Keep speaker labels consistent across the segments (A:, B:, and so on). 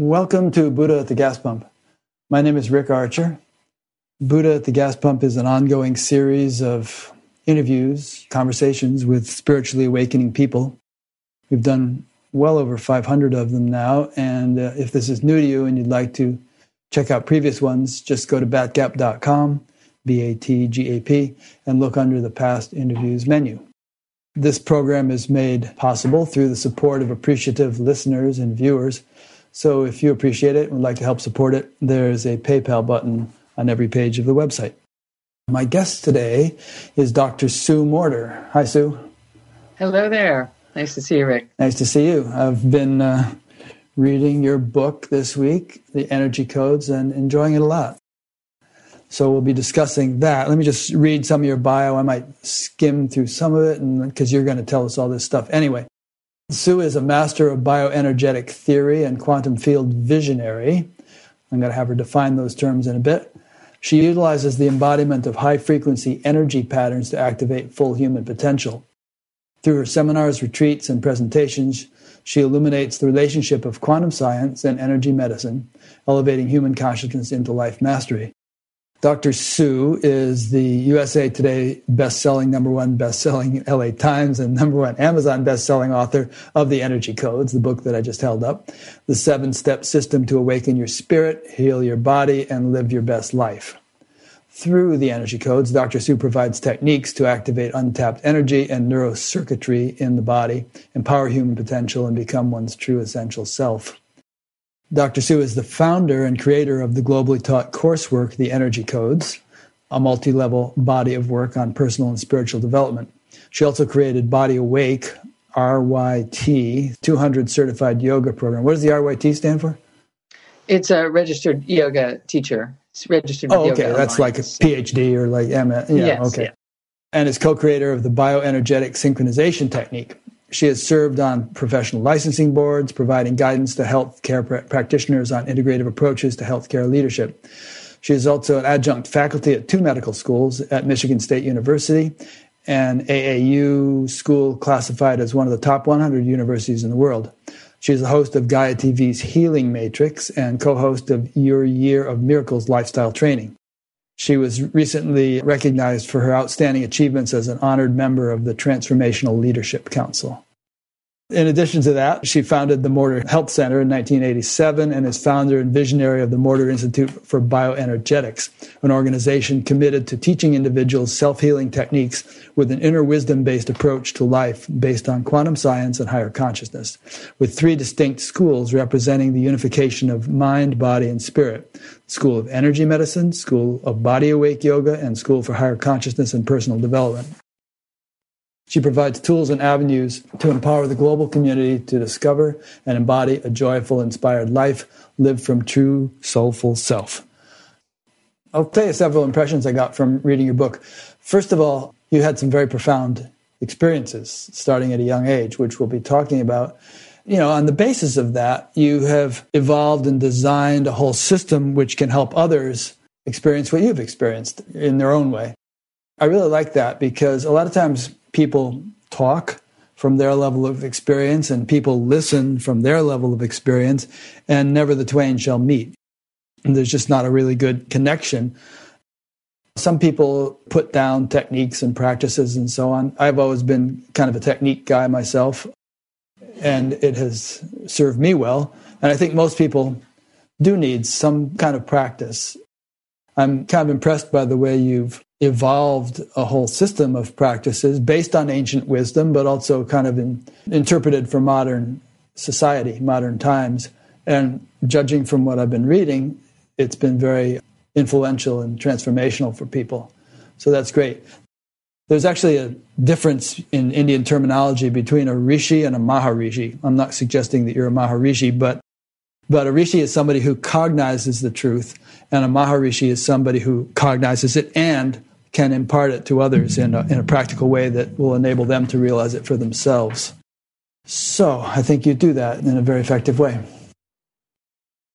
A: Welcome to Buddha at the Gas Pump. My name is Rick Archer. Buddha at the Gas Pump is an ongoing series of interviews, conversations with spiritually awakening people. We've done well over 500 of them now. And uh, if this is new to you and you'd like to check out previous ones, just go to batgap.com, B A T G A P, and look under the past interviews menu. This program is made possible through the support of appreciative listeners and viewers so if you appreciate it and would like to help support it, there's a PayPal button on every page of the website. My guest today is Dr. Sue Morter. Hi, Sue.
B: Hello there. Nice to see you, Rick.
A: Nice to see you. I've been uh, reading your book this week, The Energy Codes, and enjoying it a lot. So we'll be discussing that. Let me just read some of your bio. I might skim through some of it because you're going to tell us all this stuff anyway. Sue is a master of bioenergetic theory and quantum field visionary. I'm going to have her define those terms in a bit. She utilizes the embodiment of high frequency energy patterns to activate full human potential. Through her seminars, retreats, and presentations, she illuminates the relationship of quantum science and energy medicine, elevating human consciousness into life mastery. Dr. Sue is the USA Today best-selling number one best-selling LA Times and number one Amazon best-selling author of The Energy Codes, the book that I just held up, the seven-step system to awaken your spirit, heal your body, and live your best life. Through the energy codes, Dr. Sue provides techniques to activate untapped energy and neurocircuitry in the body, empower human potential, and become one's true essential self. Dr. Sue is the founder and creator of the globally taught coursework, The Energy Codes, a multi level body of work on personal and spiritual development. She also created Body Awake, RYT, 200 certified yoga program. What does the RYT stand for?
B: It's a registered yoga teacher. It's registered.
A: Oh, okay. That's like a PhD or like MS. Yeah,
B: yes,
A: okay.
B: Yeah.
A: And is co creator of the bioenergetic synchronization technique. She has served on professional licensing boards, providing guidance to healthcare pr- practitioners on integrative approaches to healthcare leadership. She is also an adjunct faculty at two medical schools at Michigan State University and AAU school classified as one of the top 100 universities in the world. She is the host of Gaia TV's Healing Matrix and co host of Your Year of Miracles lifestyle training. She was recently recognized for her outstanding achievements as an honored member of the Transformational Leadership Council. In addition to that, she founded the Morter Health Center in 1987 and is founder and visionary of the Morter Institute for Bioenergetics, an organization committed to teaching individuals self healing techniques with an inner wisdom based approach to life based on quantum science and higher consciousness, with three distinct schools representing the unification of mind, body, and spirit School of Energy Medicine, School of Body Awake Yoga, and School for Higher Consciousness and Personal Development. She provides tools and avenues to empower the global community to discover and embody a joyful, inspired life, lived from true, soulful self. I'll tell you several impressions I got from reading your book. First of all, you had some very profound experiences starting at a young age, which we'll be talking about. You know, on the basis of that, you have evolved and designed a whole system which can help others experience what you've experienced in their own way. I really like that because a lot of times people talk from their level of experience and people listen from their level of experience, and never the twain shall meet. And there's just not a really good connection. Some people put down techniques and practices and so on. I've always been kind of a technique guy myself, and it has served me well. And I think most people do need some kind of practice. I'm kind of impressed by the way you've evolved a whole system of practices based on ancient wisdom, but also kind of in, interpreted for modern society, modern times. And judging from what I've been reading, it's been very influential and transformational for people. So that's great. There's actually a difference in Indian terminology between a rishi and a maharishi. I'm not suggesting that you're a maharishi, but but a rishi is somebody who cognizes the truth, and a maharishi is somebody who cognizes it and can impart it to others in a, in a practical way that will enable them to realize it for themselves. So I think you do that in a very effective way.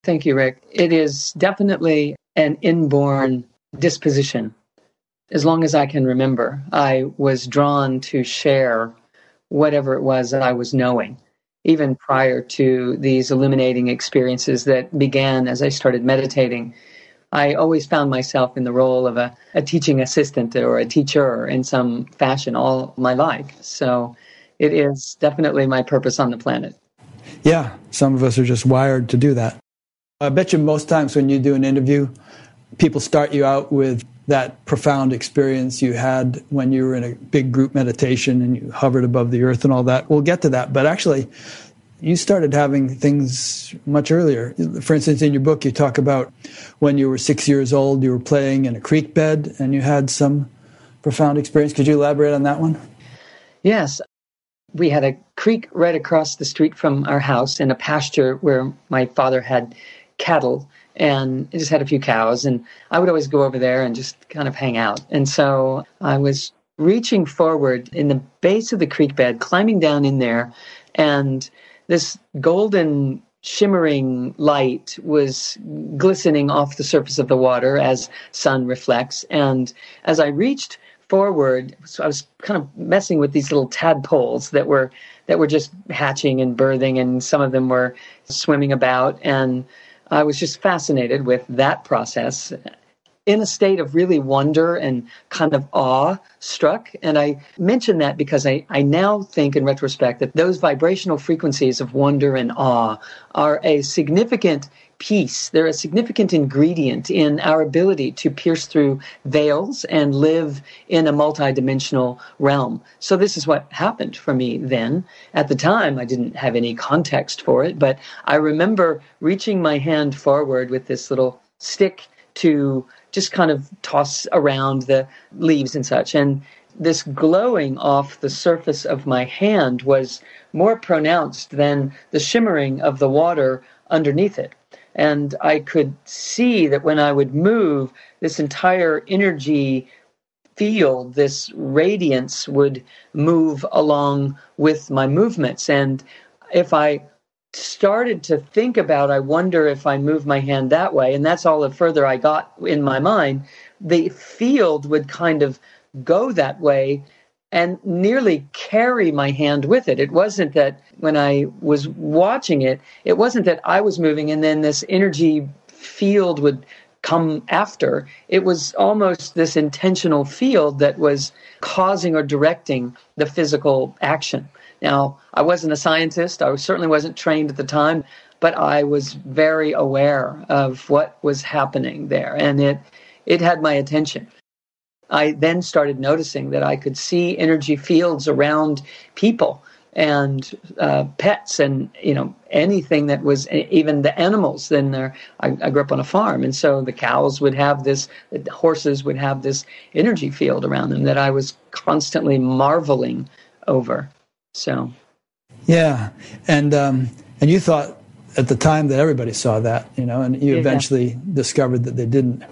B: Thank you, Rick. It is definitely an inborn disposition. As long as I can remember, I was drawn to share whatever it was that I was knowing. even prior to these illuminating experiences that began as I started meditating. I always found myself in the role of a, a teaching assistant or a teacher in some fashion all my life. So it is definitely my purpose on the planet.
A: Yeah, some of us are just wired to do that. I bet you most times when you do an interview, people start you out with that profound experience you had when you were in a big group meditation and you hovered above the earth and all that. We'll get to that. But actually, you started having things much earlier. For instance, in your book, you talk about when you were six years old, you were playing in a creek bed and you had some profound experience. Could you elaborate on that one?
B: Yes. We had a creek right across the street from our house in a pasture where my father had cattle and just had a few cows and I would always go over there and just kind of hang out. And so I was reaching forward in the base of the creek bed, climbing down in there, and this golden shimmering light was glistening off the surface of the water as sun reflects. And as I reached forward, so I was kind of messing with these little tadpoles that were that were just hatching and birthing, and some of them were swimming about and I was just fascinated with that process in a state of really wonder and kind of awe struck. And I mention that because I, I now think in retrospect that those vibrational frequencies of wonder and awe are a significant piece. They're a significant ingredient in our ability to pierce through veils and live in a multidimensional realm. So this is what happened for me then. At the time, I didn't have any context for it, but I remember reaching my hand forward with this little stick to just kind of toss around the leaves and such. And this glowing off the surface of my hand was more pronounced than the shimmering of the water underneath it. And I could see that when I would move, this entire energy field, this radiance would move along with my movements. And if I started to think about, I wonder if I move my hand that way, and that's all the further I got in my mind, the field would kind of go that way and nearly carry my hand with it. It wasn't that when I was watching it, it wasn't that I was moving and then this energy field would come after. It was almost this intentional field that was causing or directing the physical action. Now, I wasn't a scientist, I certainly wasn't trained at the time, but I was very aware of what was happening there and it it had my attention. I then started noticing that I could see energy fields around people and uh, pets and you know anything that was even the animals then there. I, I, grew up on a farm and so the cows would have this the horses would have this energy field around them that i was constantly marveling over so
A: yeah and um, and you thought at the time that everybody saw that you know and you eventually yeah. discovered that they didn't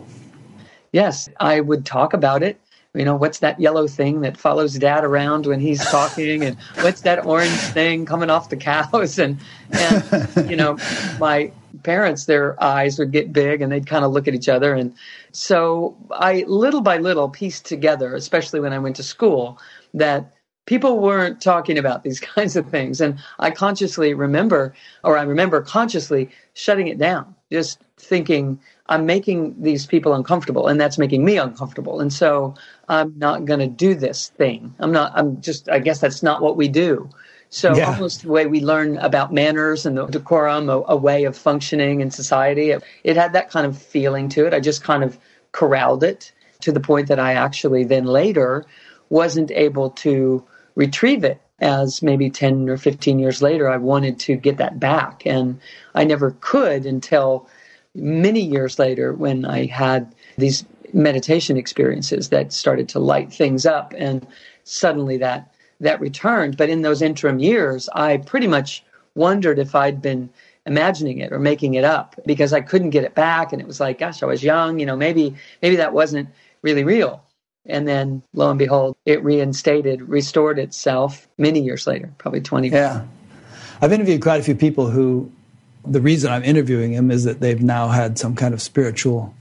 B: yes, I would talk about it. You know, what's that yellow thing that follows dad around when he's talking? And what's that orange thing coming off the cows? And, and you know, my parents, their eyes would get big and they'd kind of look at each other. And so I, little by little, pieced together, especially when I went to school, that people weren't talking about these kinds of things. And I consciously remember, or I remember consciously shutting it down, just thinking, I'm making these people uncomfortable and that's making me uncomfortable. And so I'm not going to do this thing. I'm not, I'm just, I guess that's not what we do. So yeah. almost the way we learn about manners and the decorum, a, a way of functioning in society, it, it had that kind of feeling to it. I just kind of corralled it to the point that I actually then later wasn't able to retrieve it as maybe 10 or 15 years later I wanted to get that back. And I never could until many years later when I had these meditation experiences that started to light things up and suddenly that that returned. But in those interim years I pretty much wondered if I'd been imagining it or making it up because I couldn't get it back. And it was like gosh I was young you know maybe maybe that wasn't really real and then lo and behold it reinstated restored itself many years later probably 20
A: yeah. I've interviewed quite a few people who the reason I'm interviewing him is that they've now had some kind of spiritual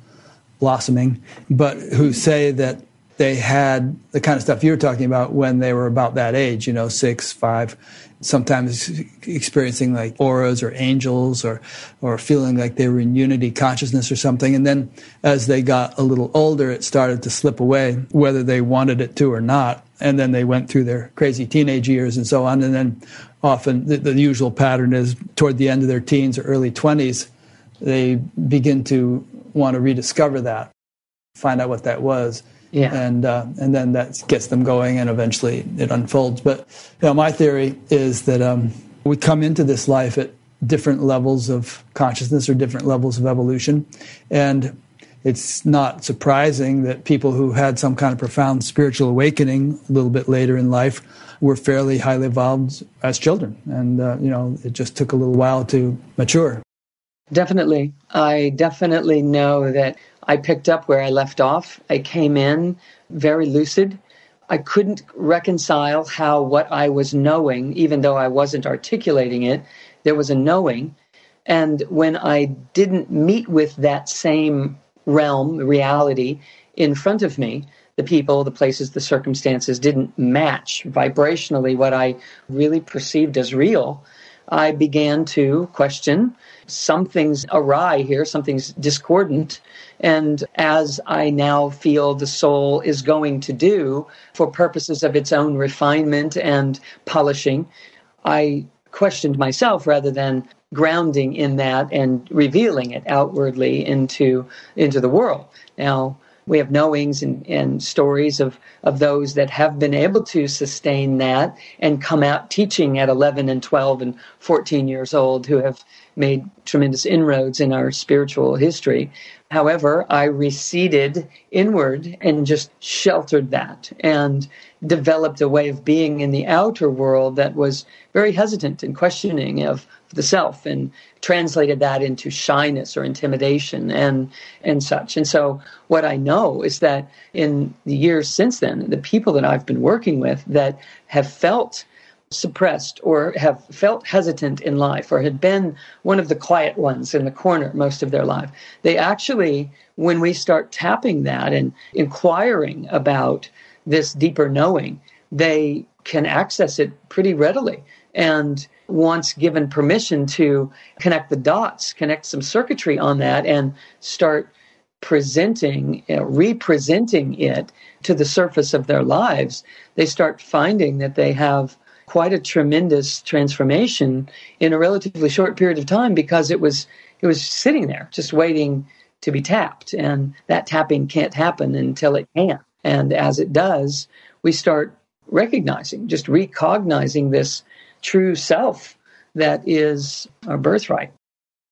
A: blossoming, but who say that they had the kind of stuff you were talking about when they were about that age, you know, six, five, sometimes experiencing like auras or angels or, or feeling like they were in unity consciousness or something. And then as they got a little older, it started to slip away, whether they wanted it to or not. And then they went through their crazy teenage years and so on. And then often the, the usual pattern is toward the end of their teens or early 20s, they begin to want to rediscover that, find out what that was.
B: Yeah.
A: And uh, and then that gets them going, and eventually it unfolds. But you know, my theory is that um, we come into this life at different levels of consciousness or different levels of evolution, and it's not surprising that people who had some kind of profound spiritual awakening a little bit later in life were fairly highly evolved as children, and uh, you know, it just took a little while to mature.
B: Definitely. I definitely know that I picked up where I left off. I came in very lucid. I couldn't reconcile how what I was knowing, even though I wasn't articulating it, there was a knowing. And when I didn't meet with that same realm, reality in front of me, the people, the places, the circumstances didn't match vibrationally what I really perceived as real. I began to question something's awry here, something's discordant. And as I now feel the soul is going to do for purposes of its own refinement and polishing, I questioned myself rather than grounding in that and revealing it outwardly into into the world. Now, we have knowings and, and stories of, of those that have been able to sustain that and come out teaching at 11 and 12 and 14 years old who have made tremendous inroads in our spiritual history. However, I receded inward and just sheltered that and developed a way of being in the outer world that was very hesitant and questioning of the self and translated that into shyness or intimidation and and such. And so what I know is that in the years since then, the people that I've been working with that have felt suppressed or have felt hesitant in life or had been one of the quiet ones in the corner most of their life, they actually, when we start tapping that and inquiring about this deeper knowing, they can access it pretty readily. And once given permission to connect the dots, connect some circuitry on that, and start presenting, you know, representing it to the surface of their lives, they start finding that they have quite a tremendous transformation in a relatively short period of time because it was it was sitting there just waiting to be tapped. And that tapping can't happen until it can. And as it does we start recognizing just recognizing this true self that is our birthright.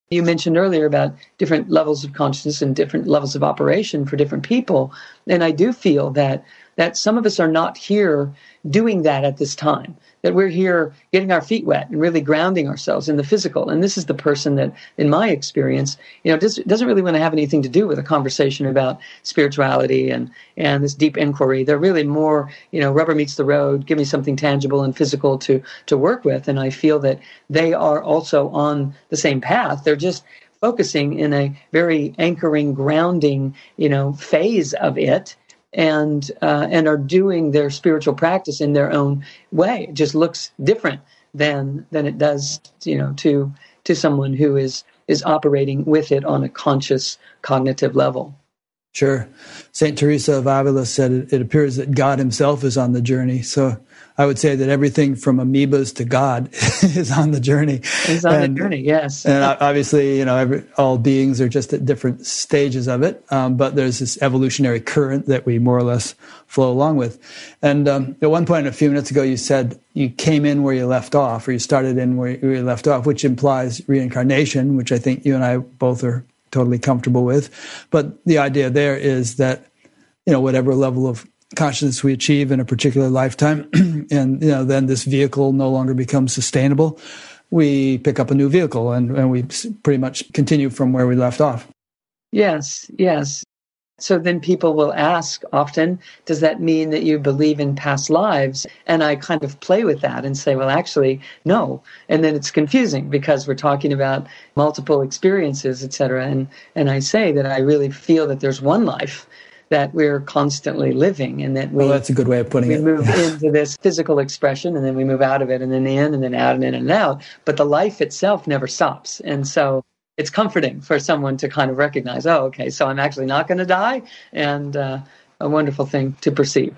B: You mentioned earlier about different levels of consciousness and different levels of operation for different people. And i do feel that that some of us are not here doing that at this time that we're here getting our feet wet and really grounding ourselves in the physical. And this is the person that, in my experience, you know, does, doesn't really want to have anything to do with a conversation about spirituality and, and this deep inquiry. They're really more, you know, rubber meets the road, give me something tangible and physical to, to work with. And I feel that they are also on the same path. They're just focusing in a very anchoring, grounding, you know, phase of it and uh, and are doing their spiritual practice in their own way. It just looks different than than it does, you know, to to someone who is is operating with it on a conscious cognitive level.
A: Sure. St. Teresa of Avila said it, it, appears that God himself is on the journey. So I would say that everything from amoebas to God is on the journey.
B: Is on and, the journey, yes.
A: and obviously, you know, every, all beings are just at different stages of it. Um, but there's this evolutionary current that we more or less flow along with. And um, at one point, a few minutes ago, you said you came in where you left off, or you started in where you left off, which implies reincarnation, which I think you and I both are totally comfortable with. But the idea there is that, you know, whatever level of consciousness we achieve in a particular lifetime, and you know, then this vehicle no longer becomes sustainable. We pick up a new vehicle, and, and we pretty much continue from where we left off.
B: Yes, yes. So then people will ask often, does that mean that you believe in past lives? And I kind of play with that and say, well, actually, no. And then it's confusing because we're talking about multiple experiences, et cetera. And, and I say that I really feel that there's one life that we're constantly living and that we,
A: well, that's a good way of putting
B: we
A: it.
B: We move into this physical expression and then we move out of it and then in and then out and in and out. But the life itself never stops. And so it's comforting for someone to kind of recognize, oh, okay, so I'm actually not going to die. And uh, a wonderful thing to perceive.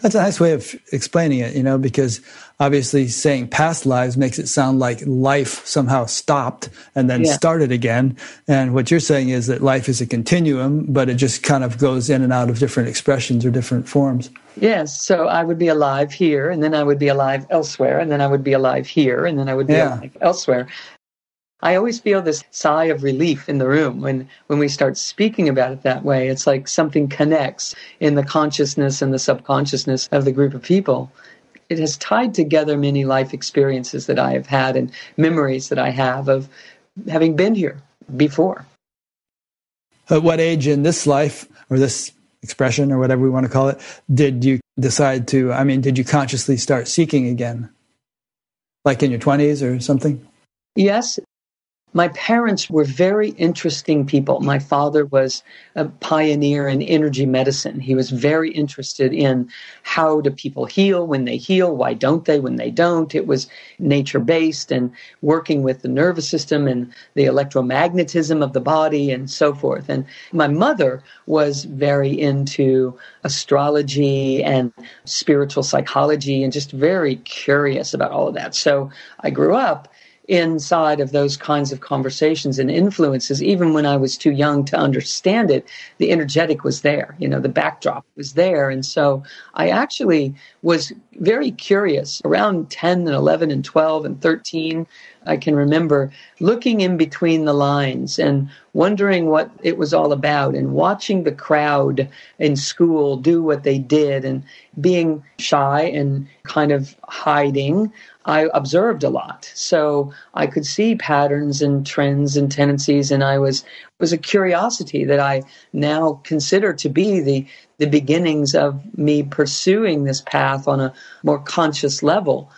A: That's a nice way of explaining it, you know, because obviously saying past lives makes it sound like life somehow stopped and then yeah. started again. And what you're saying is that life is a continuum, but it just kind of goes in and out of different expressions or different forms.
B: Yes. So I would be alive here, and then I would be alive elsewhere, and then I would be alive here, and then I would be yeah. alive elsewhere. I always feel this sigh of relief in the room when, when we start speaking about it that way. It's like something connects in the consciousness and the subconsciousness of the group of people. It has tied together many life experiences that I have had and memories that I have of having been here before.
A: At what age in this life, or this expression, or whatever we want to call it, did you decide to? I mean, did you consciously start seeking again? Like in your 20s or something?
B: Yes, my parents were very interesting people. My father was a pioneer in energy medicine. He was very interested in how do people heal when they heal, why don't they when they don't. It was nature based and working with the nervous system and the electromagnetism of the body and so forth. And my mother was very into astrology and spiritual psychology and just very curious about all of that. So I grew up inside of those kinds of conversations and influences, even when I was too young to understand it, the energetic was there, you know, the backdrop was there. And so I actually was very curious around 10 and 11 and 12 and 13. I can remember looking in between the lines and wondering what it was all about and watching the crowd in school do what they did and being shy and kind of hiding. I observed a lot. So I could see patterns and trends and tendencies and I was was a curiosity that I now consider to be the the beginnings of me pursuing this path on a more conscious level.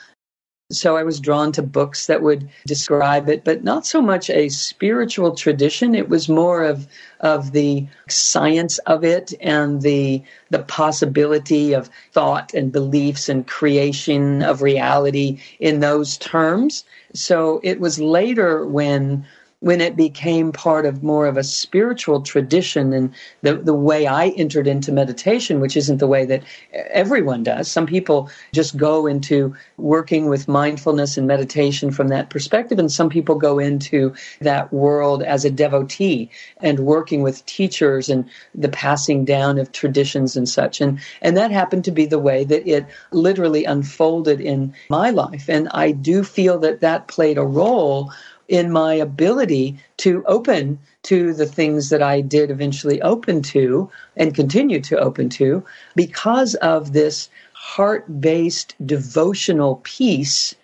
B: So I was drawn to books that would describe it, but not so much a spiritual tradition. It was more of of the science of it and the the possibility of thought and beliefs and creation of reality in those terms. So it was later when when it became part of more of a spiritual tradition and the, the way I entered into meditation, which isn't the way that everyone does. Some people just go into working with mindfulness and meditation from that perspective, and some people go into that world as a devotee and working with teachers and the passing down of traditions and such. And, and that happened to be the way that it literally unfolded in my life. And I do feel that that played a role in my ability to open to the things that I did eventually open to and continue to open to because of this heart based devotional piece.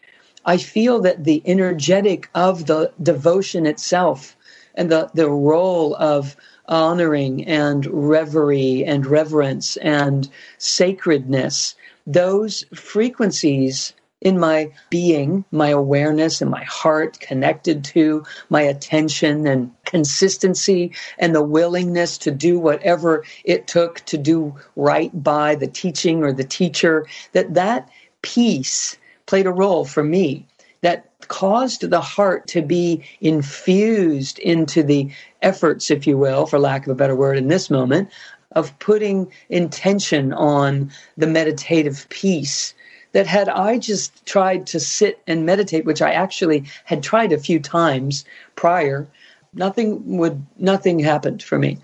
B: I feel that the energetic of the devotion itself and the, the role of honoring and reverie and reverence and sacredness, those frequencies in my being, my awareness and my heart connected to my attention and consistency and the willingness to do whatever it took to do right by the teaching or the teacher, that that piece played a role for me. That caused the heart to be infused into the efforts, if you will, for lack of a better word in this moment, of putting intention on the meditative piece that had I just tried to sit and meditate, which I actually had tried a few times prior, nothing would nothing happened for me.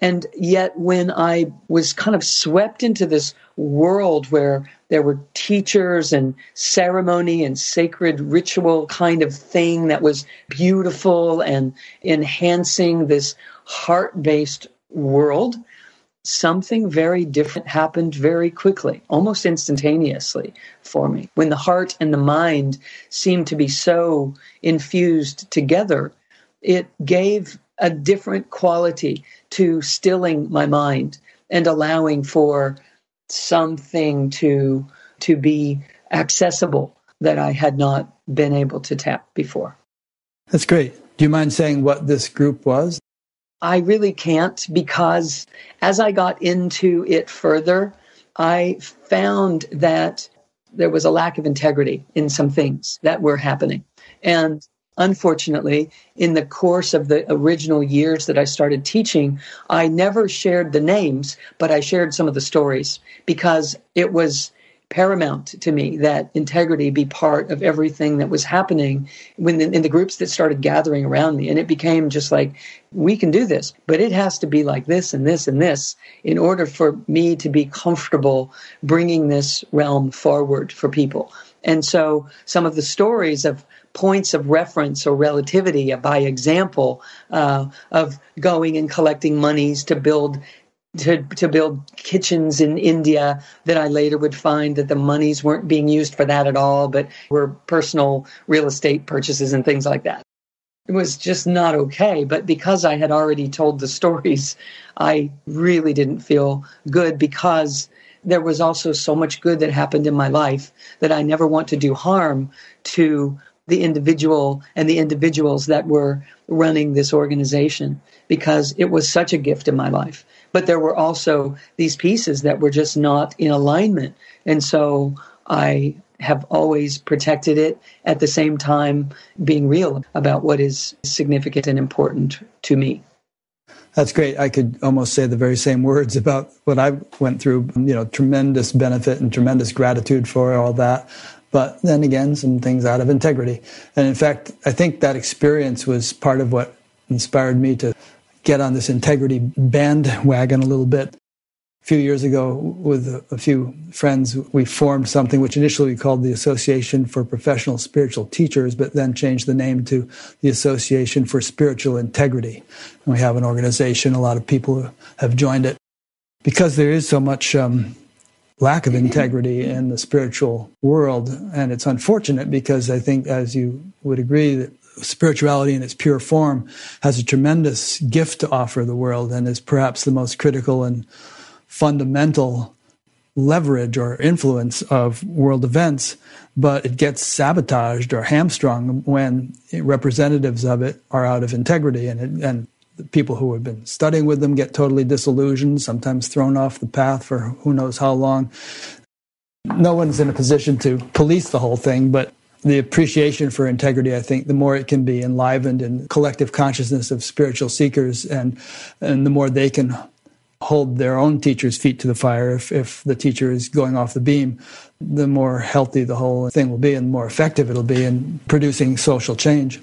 B: And yet when I was kind of swept into this world where there were teachers and ceremony and sacred ritual kind of thing that was beautiful and enhancing this heart-based world, something very different happened very quickly, almost instantaneously for me. When the heart and the mind seemed to be so infused together, it gave a different quality to stilling my mind and allowing for something to to be accessible that I had not been able to tap before.
A: That's great. Do you mind saying what this group was?
B: I really can't because as I got into it further, I found that there was a lack of integrity in some things that were happening. And unfortunately, in the course of the original years that I started teaching, I never shared the names, but I shared some of the stories because it was paramount to me that integrity be part of everything that was happening when the, in the groups that started gathering around me. And it became just like we can do this but it has to be like this and this and this in order for me to be comfortable bringing this realm forward for people. And so some of the stories of points of reference or relativity by example uh, of going and collecting monies to build to, to build kitchens in India that I later would find that the monies weren't being used for that at all, but were personal real estate purchases and things like that. It was just not okay. But because I had already told the stories, I really didn't feel good because there was also so much good that happened in my life that I never want to do harm to the individual and the individuals that were running this organization because it was such a gift in my life. But there were also these pieces that were just not in alignment. And so I have always protected it at the same time being real about what is significant and important to me.
A: That's great. I could almost say the very same words about what I went through, you know, tremendous benefit and tremendous gratitude for all that but then again, some things out of integrity. And in fact, I think that experience was part of what inspired me to get on this integrity bandwagon a little bit. A few years ago, with a, few friends, we formed something which initially we called the Association for Professional Spiritual Teachers, but then changed the name to the Association for Spiritual Integrity. And we have an organization, a lot of people have joined it. Because there is so much um, lack of integrity in the spiritual world. And it's unfortunate because I think, as you would agree, that spirituality in its pure form has a tremendous gift to offer the world and is perhaps the most critical and fundamental leverage or influence of world events, but it gets sabotaged or hamstrung when representatives of it are out of integrity and, it, and people who have been studying with them get totally disillusioned, sometimes thrown off the path for who knows how long. No one's in a position to police the whole thing, but the appreciation for integrity, I think, the more it can be enlivened in collective consciousness of spiritual seekers, and and the more they can hold their own teacher's feet to the fire if, if the teacher is going off the beam, the more healthy the whole thing will be and the more effective it'll be in producing social change.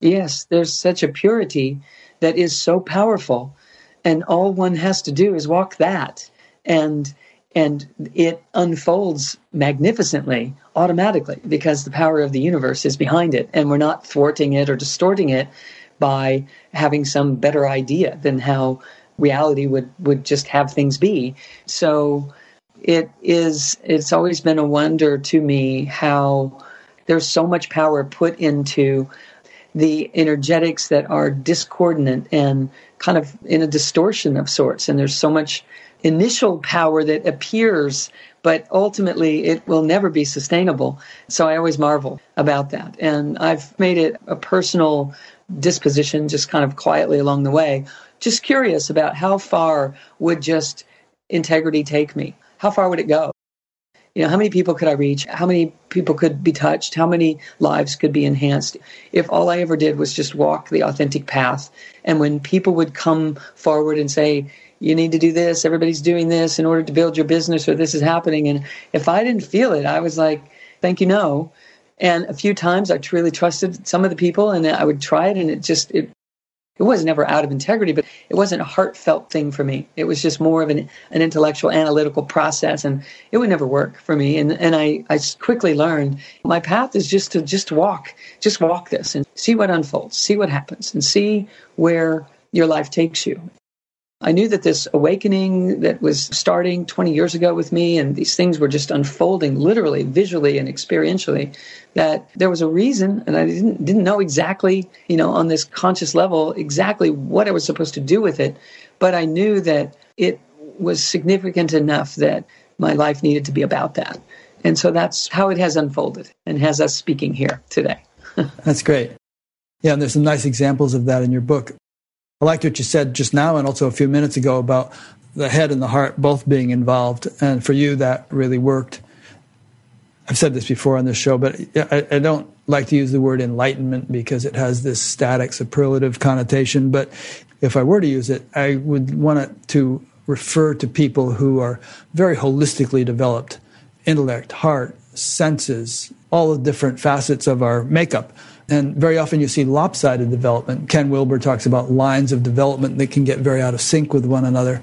B: Yes, there's such a purity that is so powerful and all one has to do is walk that and and it unfolds magnificently automatically because the power of the universe is behind it and we're not thwarting it or distorting it by having some better idea than how reality would would just have things be so it is it's always been a wonder to me how there's so much power put into the energetics that are discordant and kind of in a distortion of sorts. And there's so much initial power that appears, but ultimately it will never be sustainable. So I always marvel about that. And I've made it a personal disposition, just kind of quietly along the way, just curious about how far would just integrity take me? How far would it go? you know how many people could i reach how many people could be touched how many lives could be enhanced if all i ever did was just walk the authentic path and when people would come forward and say you need to do this everybody's doing this in order to build your business or this is happening and if i didn't feel it i was like thank you no and a few times i truly trusted some of the people and i would try it and it just it it was never out of integrity, but it wasn't a heartfelt thing for me. It was just more of an, an intellectual, analytical process, and it would never work for me. And and I, I quickly learned my path is just to just walk, just walk this and see what unfolds, see what happens, and see where your life takes you. I knew that this awakening that was starting 20 years ago with me, and these things were just unfolding literally, visually, and experientially, that there was a reason, and I didn't, didn't know exactly, you know, on this conscious level, exactly what I was supposed to do with it. But I knew that it was significant enough that my life needed to be about that. And so that's how it has unfolded and has us speaking here today.
A: that's great. Yeah, and there's some nice examples of that in your book. I liked what you said just now and also a few minutes ago about the head and the heart both being involved. And for you, that really worked. I've said this before on this show, but I, I, don't like to use the word enlightenment because it has this static superlative connotation. But if I were to use it, I would want to refer to people who are very holistically developed intellect, heart, senses, all the different facets of our makeup. And very often you see lopsided development. Ken Wilber talks about lines of development that can get very out of sync with one another.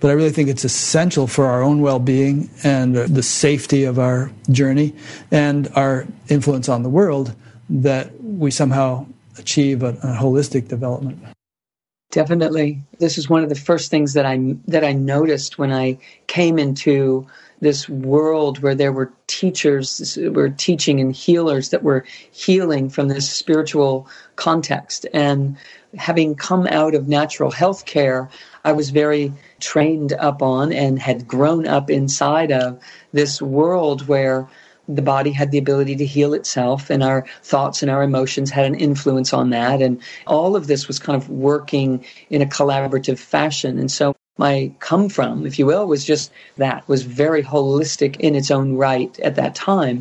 A: But I really think it's essential for our own well being and the safety of our journey and our influence on the world that we somehow achieve a, a holistic development.
B: Definitely. This is one of the first things that I that I noticed when I came into this world where there were teachers were teaching and healers that were healing from this spiritual context. And having come out of natural health care i was very trained up on and had grown up inside of this world where the body had the ability to heal itself and our thoughts and our emotions had an influence on that. And all of this was kind of working in a collaborative fashion. And so my come from, if you will, was just that, was very holistic in its own right at that time.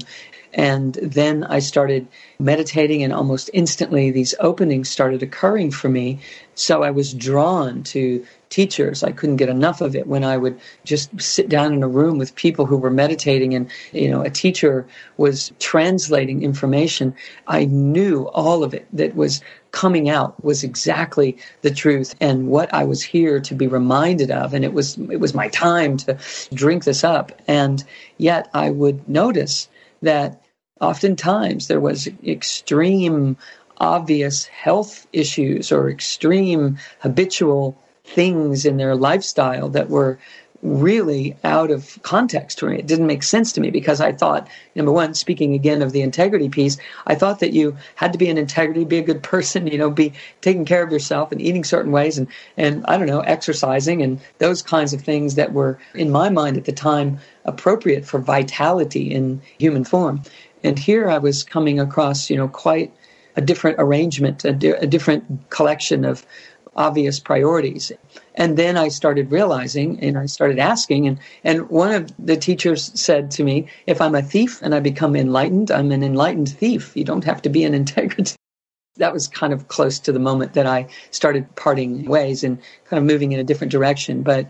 B: And then I started meditating, and almost instantly these openings started occurring for me. So I was drawn to teachers. I couldn't get enough of it when I would just sit down in a room with people who were meditating and, you know, a teacher was translating information. I knew all of it that was coming out was exactly the truth and what I was here to be reminded of. And it was, it was my time to drink this up. And yet I would notice that oftentimes there was extreme obvious health issues or extreme habitual things in their lifestyle that were really out of context for me. It didn't make sense to me because I thought, number one, speaking again of the integrity piece, I thought that you had to be an integrity, be a good person, you know, be taking care of yourself and eating certain ways and, and I don't know, exercising and those kinds of things that were, in my mind at the time, appropriate for vitality in human form. And here I was coming across, you know, quite a different arrangement, a, di- a different collection of obvious priorities. And then I started realizing and I started asking, and, and one of the teachers said to me, If I'm a thief and I become enlightened, I'm an enlightened thief. You don't have to be an integrity. That was kind of close to the moment that I started parting ways and kind of moving in a different direction. But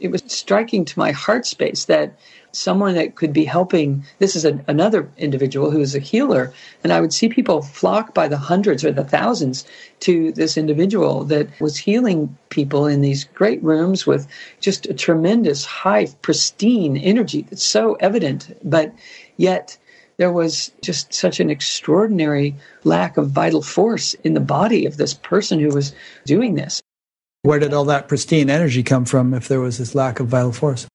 B: it was striking to my heart space that someone that could be helping. This is a, another individual who is a healer, and I would see people flock by the hundreds or the thousands to this individual that was healing people in these great rooms with just a tremendous, high, pristine energy that's so evident, but yet there was just such an extraordinary lack of vital force in the body of this person who was doing this.
A: Where did all that pristine energy come from if there was this lack of vital force?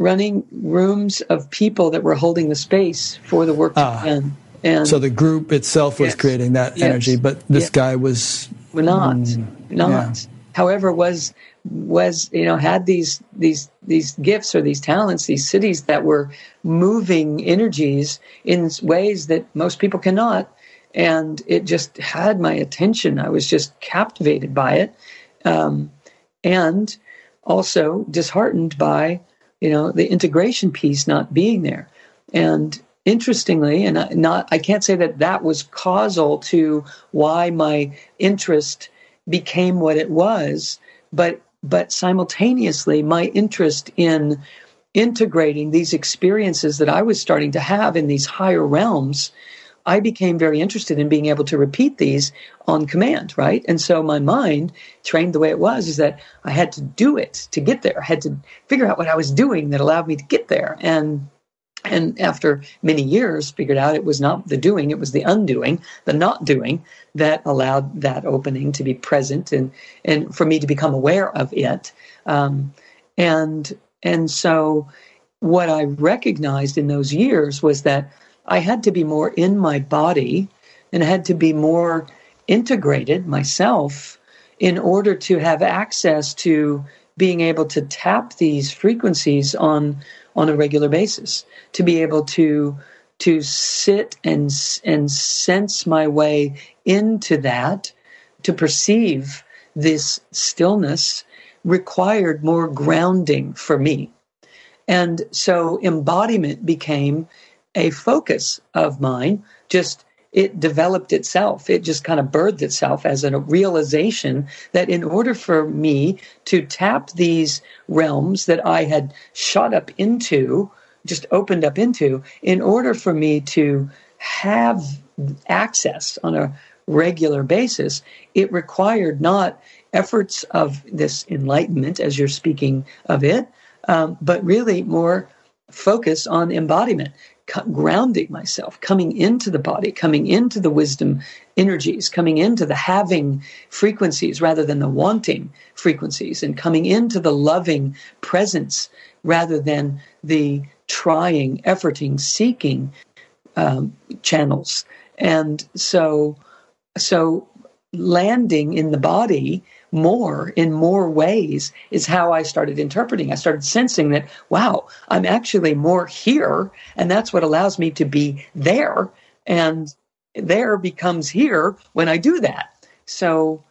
B: Running rooms of people that were holding the space for the work ah,
A: done. And so the group itself was yes, creating that yes, energy, but this yes. guy was
B: not, mm, not. Yeah. However, was was you know had these these these gifts or these talents, these siddhis that were moving energies in ways that most people cannot, and it just had my attention. I was just captivated by it, um, and also disheartened by you know, the integration piece not being there. And interestingly, and not, I can't say that that was causal to why my interest became what it was, but but simultaneously, my interest in integrating these experiences that I was starting to have in these higher realms I became very interested in being able to repeat these on command, right? And so my mind, trained the way it was, is that I had to do it to get there. I had to figure out what I was doing that allowed me to get there. And and after many years, figured out it was not the doing, it was the undoing, the not doing that allowed that opening to be present and and for me to become aware of it. Um, and and so what I recognized in those years was that I had to be more in my body and had to be more integrated myself in order to have access to being able to tap these frequencies on on a regular basis to be able to to sit and and sense my way into that to perceive this stillness required more grounding for me. And so embodiment became a focus of mine, just it developed itself. It just kind of birthed itself as a realization that in order for me to tap these realms that I had shot up into, just opened up into, in order for me to have access on a regular basis, it required not efforts of this enlightenment, as you're speaking of it, um, but really more focus on embodiment grounding myself, coming into the body, coming into the wisdom energies, coming into the having frequencies rather than the wanting frequencies, and coming into the loving presence rather than the trying, efforting, seeking um, channels. And so, so landing in the body more in more ways is how I started interpreting. I started sensing that, wow, I'm actually more here. And that's what allows me to be there. And there becomes here when I do that. So,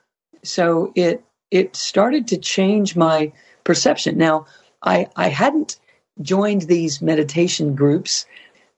B: so it, it started to change my perception. Now, I, I hadn't joined these meditation groups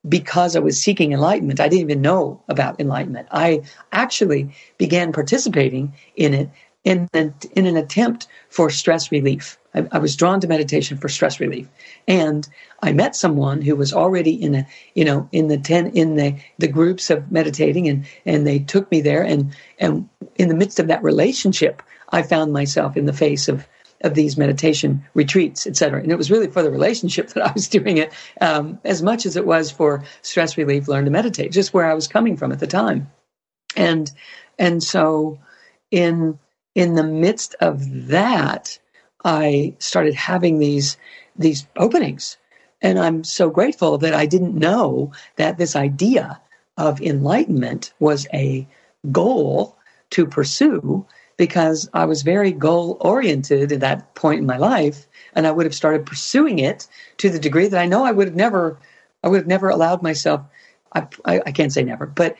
B: because I was seeking enlightenment. I didn't even know about enlightenment. I actually began participating in it in an, in an attempt for stress relief. I, I, was drawn to meditation for stress relief, and I met someone who was already in a you know in the ten in the the groups of meditating, and and they took me there, and and in the midst of that relationship, I found myself in the face of of these meditation retreats, et cetera. And it was really for the relationship that I was doing it, um, as much as it was for stress relief, learn to meditate, just where I was coming from at the time, and and so in in the midst of that, I started having these these openings. And I'm so grateful that I didn't know that this idea of enlightenment was a goal to pursue because I was very goal oriented at that point in my life. And I would have started pursuing it to the degree that I know I would have never, I would have never allowed myself, I, I, I can't say never, but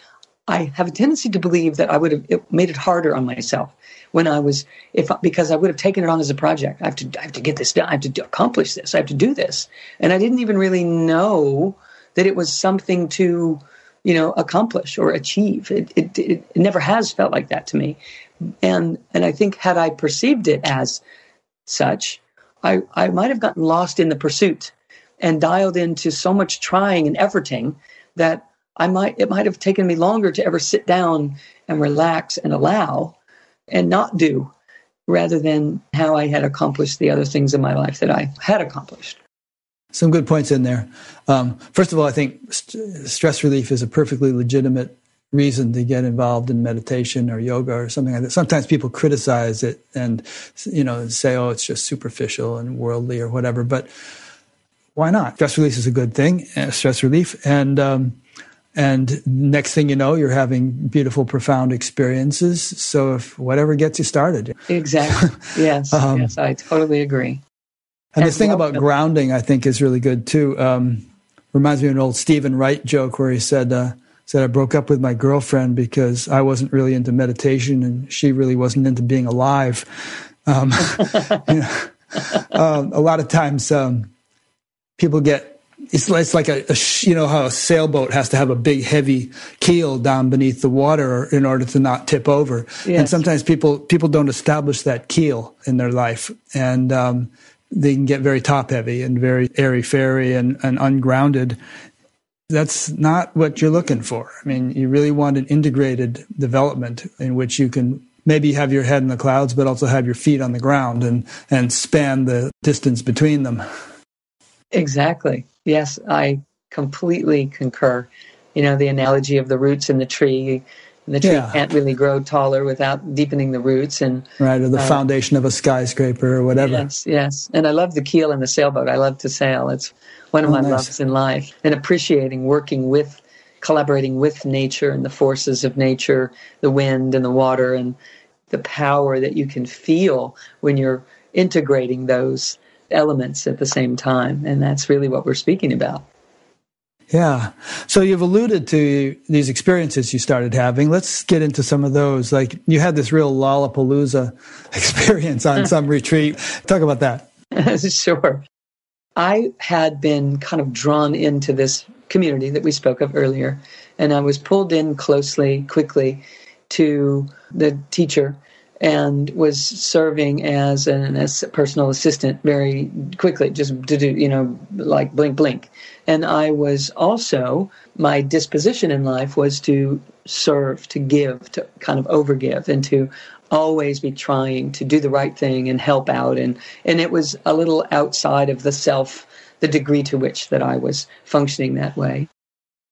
B: I have a tendency to believe that I would have made it harder on myself when I was if because I would have taken it on as a project. I have to I have to get this done. I have to accomplish this. I have to do this, and I didn't even really know that it was something to you know accomplish or achieve. It it, it, it never has felt like that to me, and and I think had I perceived it as such, I I might have gotten lost in the pursuit and dialed into so much trying and efforting that I might it might have taken me longer to ever sit down and relax and allow and not do rather than how I had accomplished the other things in my life that I had accomplished.
A: Some good points in there. Um, first of all, I think st- stress relief is a perfectly legitimate reason to get involved in meditation or yoga or something like that. Sometimes people criticize it and you know say, "Oh, it's just superficial and worldly or whatever." But why not? Stress relief is a good thing. Uh, stress relief, and um, and next thing you know you're having beautiful profound experiences. So if whatever gets you started.
B: Exactly. Yes. Um, yes i totally agree.
A: and, this thing about grounding i think is really good too. Um, reminds me of an old Steven Wright joke where he said uh, said i broke up with my girlfriend because i wasn't really into meditation and she really wasn't into being alive. Um, you know, um, a lot of times um, people get it's, it's like a, a, you know how a sailboat has to have a big heavy keel down beneath the water in order to not tip over. Yes. and sometimes people people don't establish that keel in their life. And um, they can get very top heavy and very airy fairy and, and ungrounded. That's not what you're looking for. I mean you really want an integrated development in which you can maybe have your head in the clouds but also have your feet on the ground and and span the distance between them.
B: Exactly Yes, I completely concur. You know, the analogy of the roots in the tree. and The tree yeah. can't really grow taller without deepening the roots and
A: right, or the uh, foundation of a skyscraper or whatever.
B: Yes, yes. And I love the keel in the sailboat. I love to sail. It's one of oh, my nice. loves in life. And appreciating working with, collaborating with nature and the forces of nature, the wind and the water, and the power that you can feel when you're integrating those elements at the same time. And that's really what we're speaking about.
A: Yeah. So you've alluded to these experiences you started having. Let's get into some of those. Like you had this real Lollapalooza experience on some retreat. Talk about that.
B: sure. I had been kind of drawn into this community that we spoke of earlier, and I was pulled in closely, quickly to the teacher and was serving as an as personal assistant very quickly, just to do, you know, like blink, blink. And I was also, my disposition in life was to serve, to give, to kind of overgive, and to always be trying to do the right thing and help out and and it was a little outside of the self the degree to which that I was functioning that way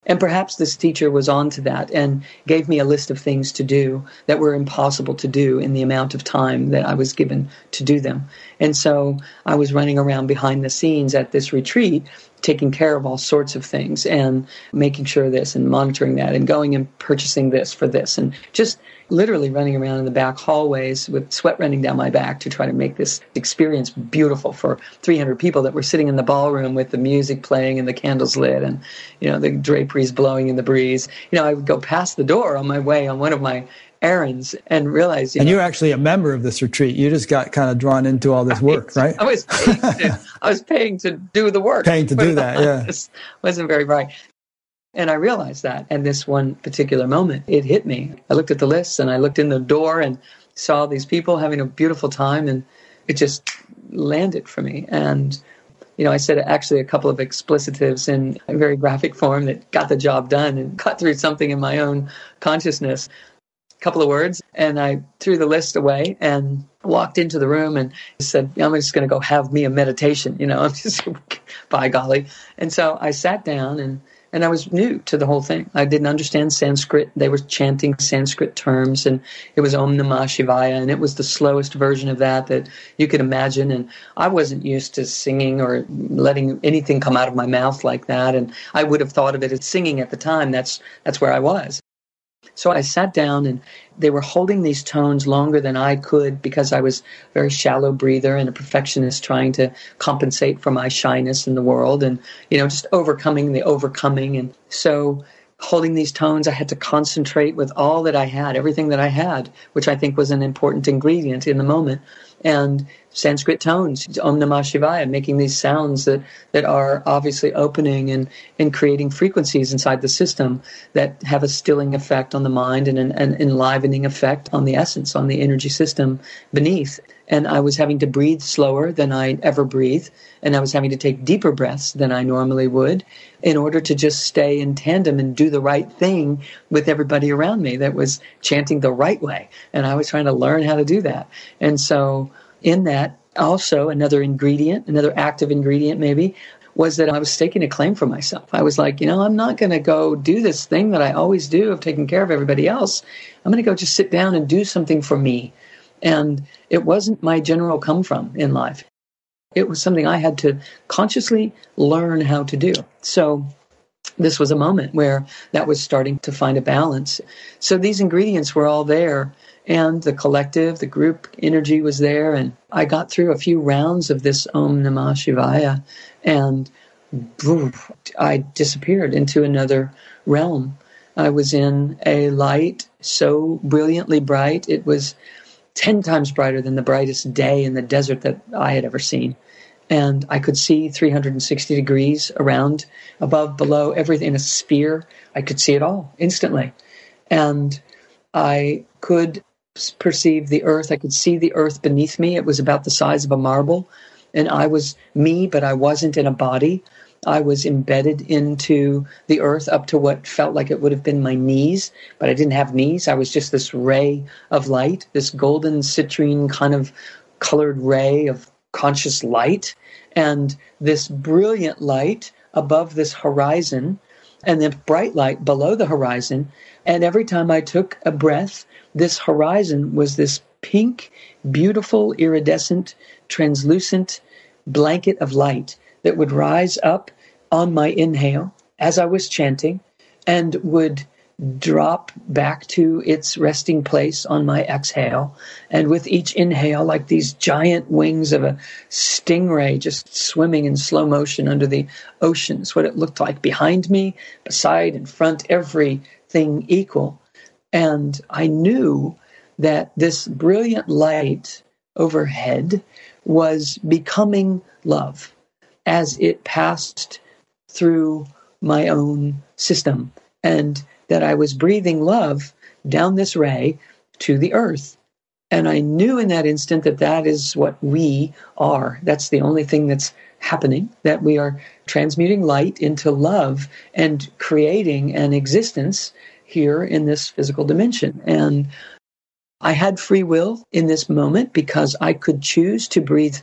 B: and perhaps this teacher was on to that and gave me a list of things to do that were impossible to do in the amount of time that I was given to do them. And so I was running around behind the scenes at this retreat taking care of all sorts of things and making sure this and monitoring that and going and purchasing this for this and just literally running around in the back hallways with sweat running down my back to try to make this experience beautiful for 300 people that were sitting in the ballroom with the music playing and the candles lit and you know the draperies blowing in the breeze. You know i would go past the door on my way on one of my errands and realize.
A: You and know, you're actually a member of this retreat. You just got kind of drawn into all this work, right?
B: I was paying to, I was paying to do the work.
A: Paying to do that, yeah.
B: This wasn't very bright. And I realized that at this one particular moment, it hit me. I looked at the list and I looked in the door and saw these people having a beautiful time and it just landed for me. And you know, I said actually a couple of explicitives in a very graphic form that got the job done and cut through something in my own consciousness couple of words and I threw the list away and walked into the room and said, I'm just going to go have me a meditation. You know, I'm just, by golly. And so I sat down and, and I was new to the whole thing. I didn't understand Sanskrit. They were chanting Sanskrit terms and it was Om Namah Shivaya and it was the slowest version of that that you could imagine. And I wasn't used to singing or letting anything come out of my mouth like that. And I would have thought of it as singing at the time. That's, that's where I was. So I sat down and they were holding these tones longer than I could because I was a very shallow breather and a perfectionist trying to compensate for my shyness in the world and, you know, just overcoming the overcoming. And so holding these tones, I had to concentrate with all that I had, everything that I had, which I think was an important ingredient in the moment and Sanskrit tones, Om Namah Shivaya, making these sounds that, that are obviously opening and, and creating frequencies inside the system that have a stilling effect on the mind and an, an enlivening effect on the essence, on the energy system beneath. And I was having to breathe slower than I ever breathe, and I was having to take deeper breaths than I normally would in order to just stay in tandem and do the right thing with everybody around me that was chanting the right way. And I was trying to learn how to do that. And so in that, also another ingredient, another active ingredient maybe, was that I was staking a claim for myself. I was like, you know, I'm not going to go do this thing that I always do of taking care of everybody else. I'm going to go just sit down and do something for me. And it wasn't my general come from in life. It was something I had to consciously learn how to do. So this was a moment where that was starting to find a balance. So these ingredients were all there and the collective, the group energy was there. And I got through a few rounds of this Om Namah Shivaya, and poof, I disappeared into another realm. I was in a light so brilliantly bright, it was 10 times brighter than the brightest day in the desert that I had ever seen. And I could see 360 degrees around, above, below, everything in a sphere. I could see it all instantly. And I could perceive the earth. I could see the earth beneath me. It was about the size of a marble. And I was me, but I wasn't in a body. I was embedded into the earth up to what felt like it would have been my knees, but I didn't have knees. I was just this ray of light, this golden citrine kind of colored ray of conscious light. And this brilliant light above this horizon, and then bright light below the horizon. And every time I took a breath, this horizon was this pink, beautiful, iridescent, translucent blanket of light that would rise up on my inhale as I was chanting and would drop back to its resting place on my exhale. And with each inhale, like these giant wings of a stingray just swimming in slow motion under the oceans, what it looked like behind me, beside, in front, everything equal. And I knew that this brilliant light overhead was becoming love as it passed through my own system and that I was breathing love down this ray to the earth. And I knew in that instant that that is what we are. That's the only thing that's happening, that we are transmuting light into love and creating an existence here in this physical dimension. And I had free will in this moment because I could choose to breathe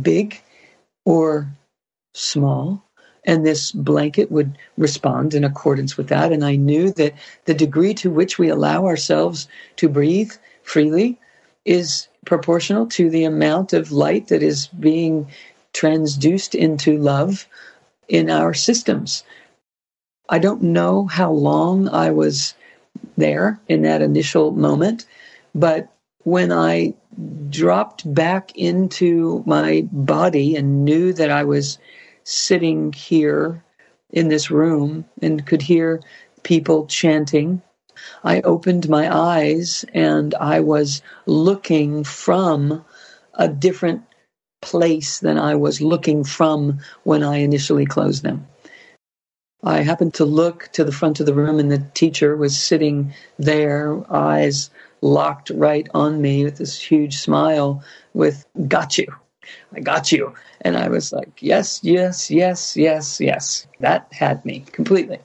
B: big or small and this blanket would respond in accordance with that. And I knew that the degree to which we allow ourselves to breathe freely is proportional to the amount of light that is being transduced into love in our systems. I don't know how long I was there in that initial moment, but when I dropped back into my body and knew that I was sitting here in this room and could hear people chanting. I opened my eyes and I was looking from a different place than I was looking from when I initially closed them. I happened to look to the front of the room and the teacher was sitting there, eyes locked right on me with this huge smile with got you. I got you. And I was like, yes, yes, yes, yes, yes. That had me completely.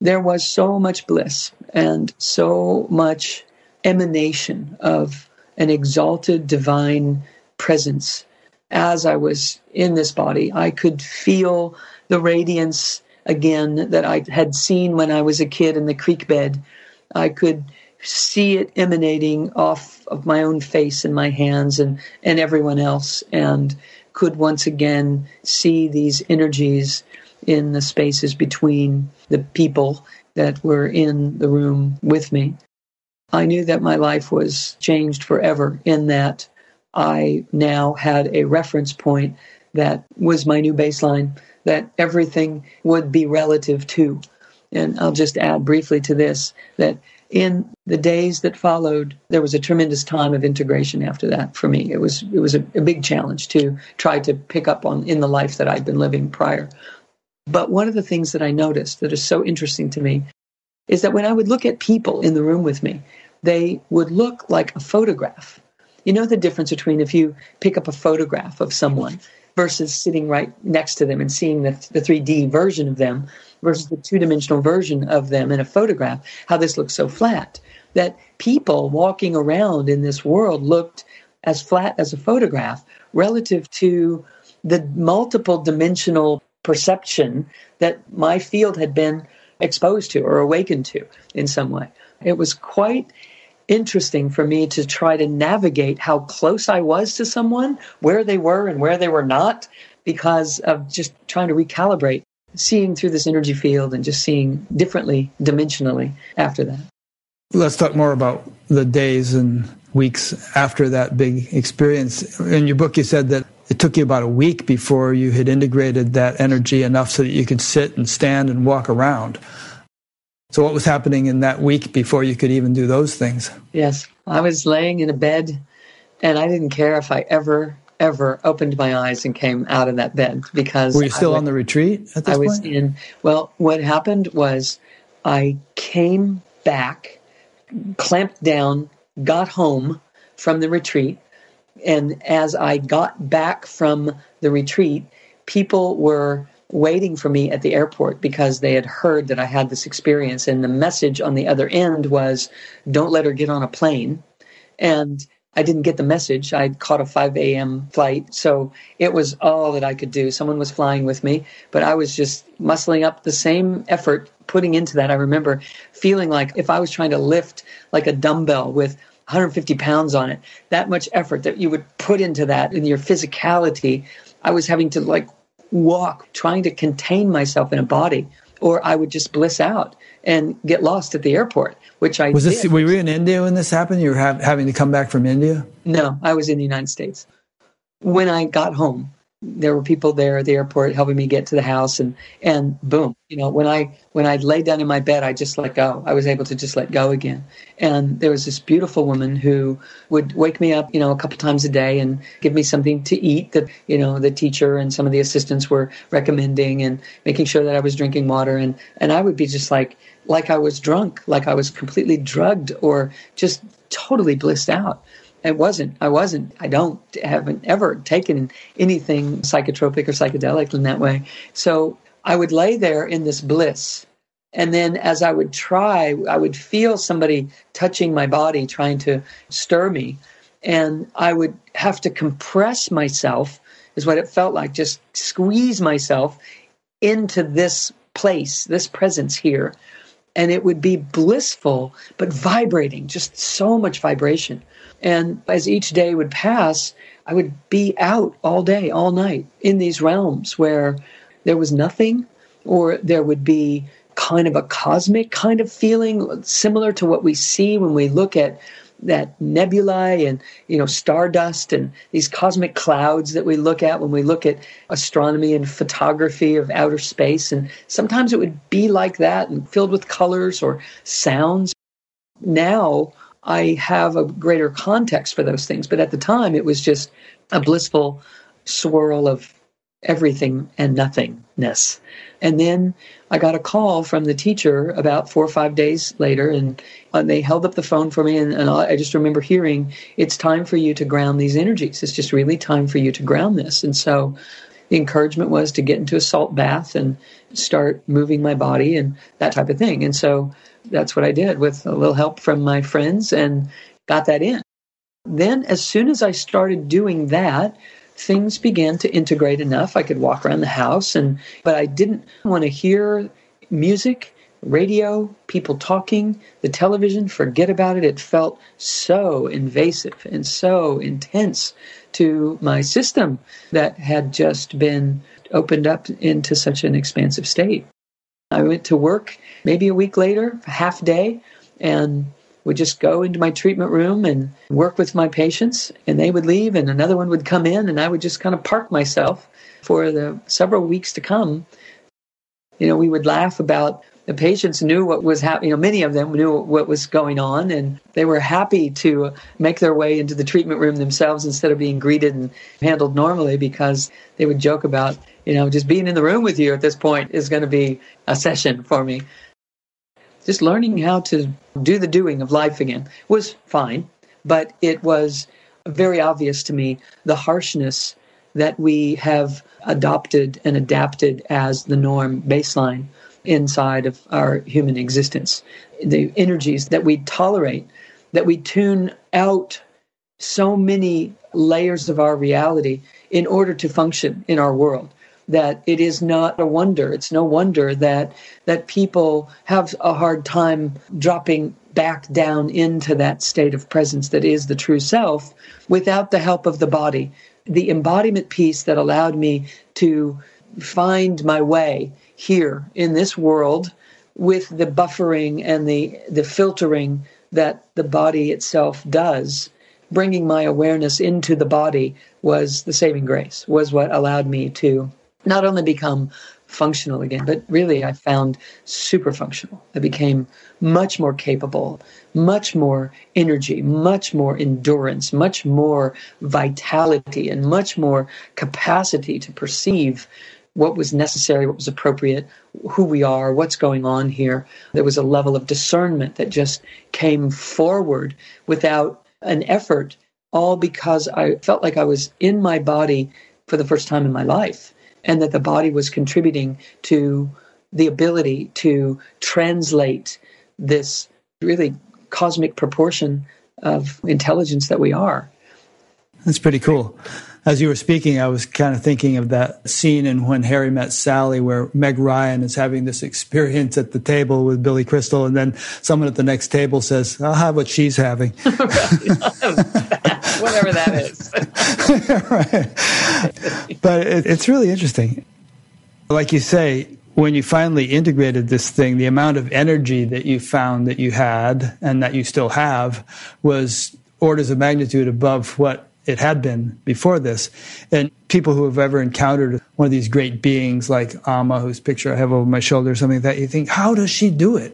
B: There was so much bliss and so much emanation of an exalted divine presence as I was in this body. I could feel the radiance again that I had seen when I was a kid in the creek bed. I could see it emanating off of my own face and my hands and, and everyone else, and could once again see these energies in the spaces between the people that were in the room with me. I knew that my life was changed forever in that I now had a reference point that was my new baseline, that everything would be relative to. And I'll just add briefly to this that in the days that followed, there was a tremendous time of integration after that for me. It was it was a, a big challenge to try to pick up on in the life that I'd been living prior. But one of the things that I noticed that is so interesting to me is that when I would look at people in the room with me, they would look like a photograph. You know the difference between if you pick up a photograph of someone versus sitting right next to them and seeing the, the 3D version of them versus the two dimensional version of them in a photograph, how this looks so flat. That people walking around in this world looked as flat as a photograph relative to the multiple dimensional perception that my field had been exposed to or awakened to in some way. It was quite interesting for me to try to navigate how close I was to someone, where they were and where they were not, because of just trying to recalibrate seeing through this energy field and just seeing differently dimensionally after that.
A: Let's talk more about the days and weeks after that big experience. In your book, you said that it took you about a week before you had integrated that energy enough so that you could sit and stand and walk around. So, what was happening in that week before you could even do those things?
B: Yes, I was laying in a bed and I didn't care if I ever ever opened my eyes and came out of that bed because
A: were you still on the retreat at this
B: I was
A: point?
B: in. Well, what happened was I came back, clamped down, got home from the retreat, and as I got back from the retreat, people were waiting for me at the airport because they had heard that I had this experience, and the message on the other end was, "Don't let her get on a plane." And I didn't get the message. I caught a 5 a.m. flight. So it was all that I could do. Someone was flying with me, but I was just muscling up the same effort putting into that. I remember feeling like if I was trying to lift like a dumbbell with 150 pounds on it, that much effort that you would put into that in your physicality, I was having to like walk, trying to contain myself in a body or I would just bliss out and get lost at the airport, which I
A: was.
B: This,
A: were you in India when this happened? You were ha- having to come back from India?
B: No, I was in the United States. When I got home, there were people there at the airport helping me get to the house and and boom you know when i when i laid down in my bed i just let go. I was able to just let go again. And there was this beautiful woman who would wake me up you know a couple times a day and give me something to eat that you know the teacher and some of the assistants were recommending and making sure that i was drinking water. And and i would be just like like i was drunk like i was completely drugged or just totally blissed out it wasn't. I wasn't. I don't haven't ever taken anything psychotropic or psychedelic in that way. So I would lay there in this bliss. And then as I would try, I would feel somebody touching my body, trying to stir me. And I would have to compress myself, is what it felt like, just squeeze myself into this place, this presence here. And it would be blissful, but vibrating, just so much vibration. And as each day would pass, I would be out all day, all night in these realms where there was nothing, or there would be kind of a cosmic kind of feeling, similar to what we see when we look at that nebulae and you know stardust and these cosmic clouds that we look at when we look at astronomy and photography of outer space. And sometimes it would be like that and filled with colors or sounds. Now I have a greater context for those things. But at the time, it was just a blissful swirl of everything and nothingness. And then I got a call from the teacher about four or five days later, and, and they held up the phone for me. And, and I just remember hearing, It's time for you to ground these energies. It's just really time for you to ground this. And so the encouragement was to get into a salt bath and start moving my body and that type of thing. And so that's what I did with a little help from my friends and got that in. Then, as soon as I started doing that, things began to integrate enough. I could walk around the house, and but I didn't want to hear music, radio, people talking, the television. Forget about it. It felt so invasive and so intense to my system that had just been opened up into such an expansive state. I went to work maybe a week later, half day, and would just go into my treatment room and work with my patients and they would leave and another one would come in and I would just kind of park myself for the several weeks to come. You know, we would laugh about the patients knew what was happening. You know, many of them knew what was going on, and they were happy to make their way into the treatment room themselves instead of being greeted and handled normally because they would joke about you know, just being in the room with you at this point is going to be a session for me. Just learning how to do the doing of life again was fine, but it was very obvious to me the harshness that we have adopted and adapted as the norm baseline inside of our human existence. The energies that we tolerate, that we tune out so many layers of our reality in order to function in our world that it is not a wonder. It's no wonder that that people have a hard time dropping back down into that state of presence that is the true self without the help of the body. The embodiment piece that allowed me to find my way here in this world with the buffering and the, the filtering that the body itself does bringing my awareness into the body was the saving grace was what allowed me to not only become functional again, but really I found super functional. I became much more capable, much more energy, much more endurance, much more vitality, and much more capacity to perceive what was necessary, what was appropriate, who we are, what's going on here. There was a level of discernment that just came forward without an effort, all because I felt like I was in my body for the first time in my life and that the body was contributing to the ability to translate this really cosmic proportion of intelligence that we are.
A: That's pretty cool. As you were speaking, I was kind of thinking of that scene in When Harry Met Sally, where Meg Ryan is having this experience at the table with Billy Crystal, and then someone at the next table says, I'll have what she's having. Whatever
B: that is.
A: right. But it, it's really interesting. Like you say, when you finally integrated this thing, the amount of energy that you found that you had and that you still have was orders of magnitude above what it had been before this. And people who have ever encountered one of these great beings like Amma, whose picture I have over my shoulder or something like that, you think, how does she do it?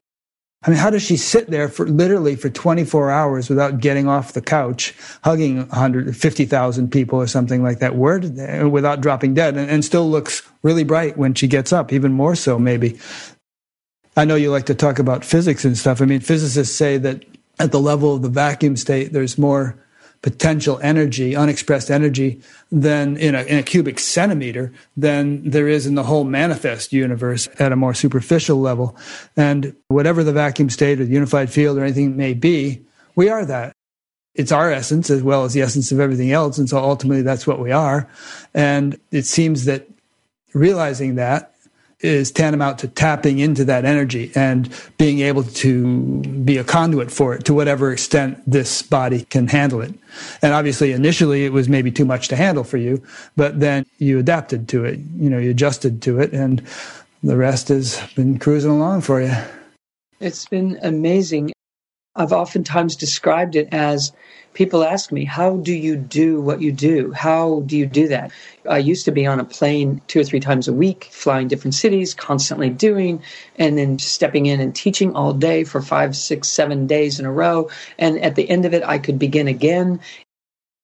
A: I mean, how does she sit there for literally for 24 hours without getting off the couch, hugging 150,000 people or something like that, word without dropping dead, and, and still looks really bright when she gets up, even more so maybe. I know you like to talk about physics and stuff. I mean, physicists say that at the level of the vacuum state, there's more potential energy, unexpressed energy, than in a, in a cubic centimeter than there is in the whole manifest universe at a more superficial level. And whatever the vacuum state or the unified field or anything may be, we are that. It's our essence as well as the essence of everything else. And so ultimately that's what we are. And it seems that realizing that is tantamount to tapping into that energy and being able to be a conduit for it to whatever extent this body can handle it. And obviously, initially, it was maybe too much to handle for you, but then you adapted to it, you know, you adjusted to it, and the rest has been cruising along for you.
B: It's been amazing. I've oftentimes described it as people ask me, How do you do what you do? How do you do that? I used to be on a plane two or three times a week, flying different cities, constantly doing, and then stepping in and teaching all day for five, six, seven days in a row. And at the end of it, I could begin again.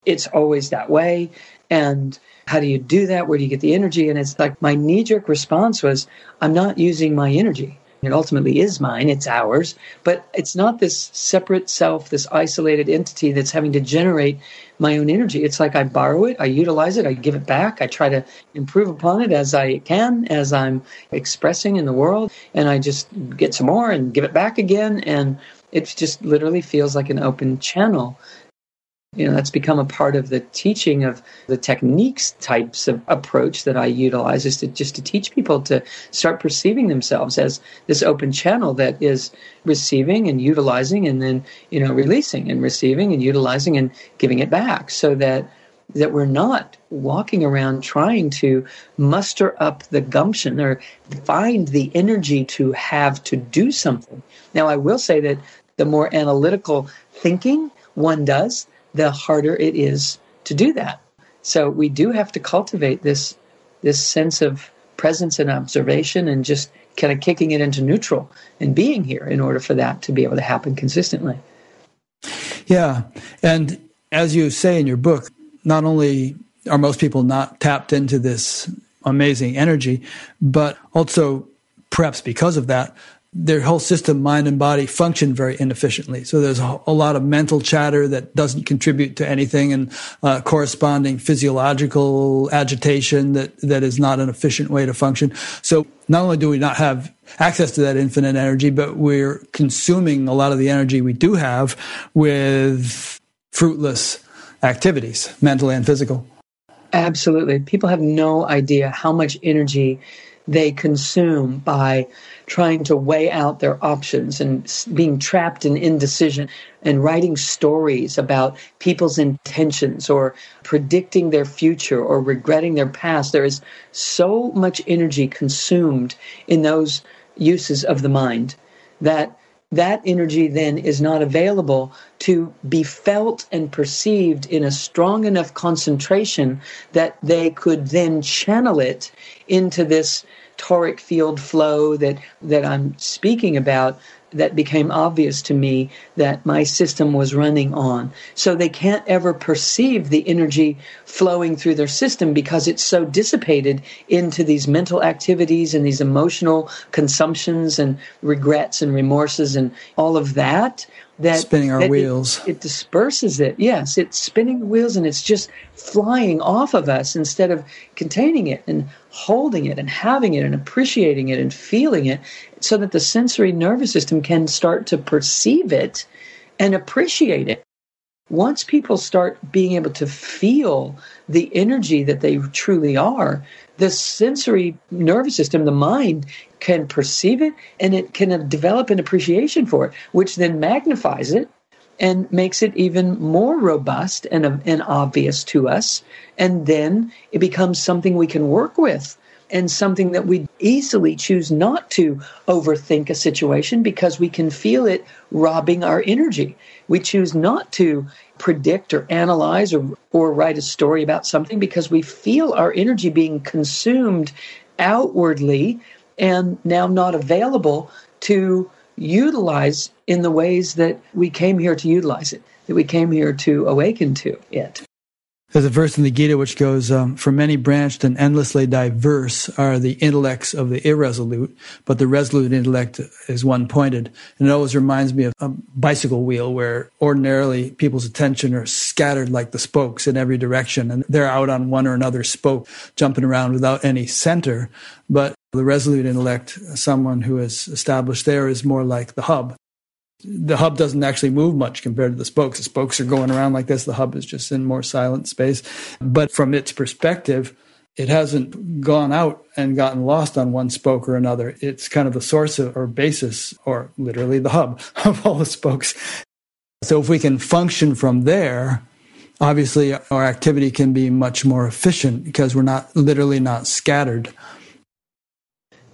B: It's always that way. And how do you do that? Where do you get the energy? And it's like my knee jerk response was, I'm not using my energy. It ultimately is mine, it's ours, but it's not this separate self, this isolated entity that's having to generate my own energy. It's like I borrow it, I utilize it, I give it back, I try to improve upon it as I can, as I'm expressing in the world, and I just get some more and give it back again. And it just literally feels like an open channel you know that's become a part of the teaching of the techniques types of approach that i utilize is to just to teach people to start perceiving themselves as this open channel that is receiving and utilizing and then you know releasing and receiving and utilizing and giving it back so that that we're not walking around trying to muster up the gumption or find the energy to have to do something. Now i will say that the more analytical thinking one does the harder it is to do that. So we do have to cultivate this this sense of presence and observation and just kind of kicking it into neutral and being here in order for that to be able to happen consistently.
A: Yeah. And as you say in your book, not only are most people not tapped into this amazing energy, but also perhaps because of that, their whole system, mind and body, function very inefficiently. So there's a, lot of mental chatter that doesn't contribute to anything, and uh, corresponding physiological agitation that that is not an efficient way to function. So not only do we not have access to that infinite energy, but we're consuming a lot of the energy we do have with fruitless activities, mental and physical.
B: Absolutely. People have no idea how much energy they consume by trying to weigh out their options and being trapped in indecision and writing stories about people's intentions or predicting their future or regretting their past. There is so much energy consumed in those uses of the mind that that energy then is not available to be felt and perceived in a strong enough concentration that they could then channel it into this toric field flow that that I'm speaking about that became obvious to me that my system was running on. So they can't ever perceive the energy flowing through their system because it's so dissipated into these mental activities and these emotional consumptions and regrets and remorses and all of that that
A: spinning our
B: that
A: wheels.
B: It, it, disperses it. Yes, it's spinning the wheels and it's just flying off of us instead of containing it and holding it and having it and appreciating it and feeling it so that the sensory nervous system can start to perceive it and appreciate it. Once people start being able to feel the energy that they truly are, the sensory nervous system, the mind, can perceive it and it can develop an appreciation for it, which then magnifies it and makes it even more robust and, and obvious to us. And then it becomes something we can work with and something that we easily choose not to overthink a situation because we can feel it robbing our energy. We choose not to predict or analyze or, or write a story about something because we feel our energy being consumed outwardly and now not available to utilize in the ways that we came here to utilize it, that we came here to awaken to it.
A: There's a verse in the Gita which goes, um, For many branched and endlessly diverse are the intellects of the irresolute, but the resolute intellect is one pointed. And it always reminds me of a bicycle wheel where ordinarily people's attention are scattered like the spokes in every direction, and they're out on one or another spoke, jumping around without any center. But the resolute intellect, someone who is established there, is more like the hub the hub doesn't actually move much compared to the spokes. The spokes are going around like this. The hub is just in more silent space. But from its perspective, it hasn't gone out and gotten lost on one spoke or another. It's kind of the source of, or basis, or literally the hub of all the spokes. So if we can function from there, obviously our activity can be much more efficient because we're not literally not scattered.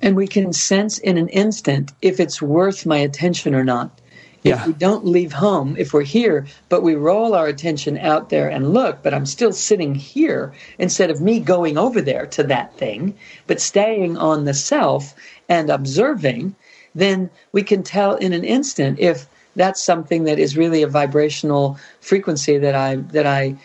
B: And we can sense in an instant if it's worth my attention or not. Yeah. If we don't leave home, if we're here, but we roll our attention out there and look, but I'm still sitting here instead of me going over there to that thing, but staying on the self and observing, then we can tell in an instant if that's something that is really a vibrational frequency that I that I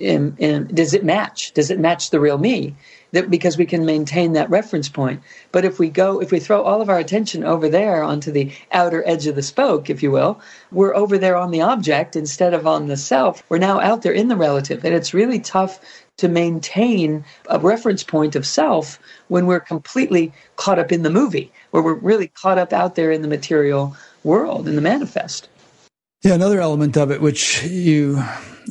B: am, am, does it match? Does it match the real me? That because we can maintain that reference point. But if we go, if we throw all of our attention over there onto the outer edge of the spoke, if you will, we're over there on the object instead of on the self. We're now out there in the relative. And it's really tough to maintain a reference point of self when we're completely caught up in the movie, where we're really caught up out there in the material world, in the manifest.
A: Yeah, another element of it, which you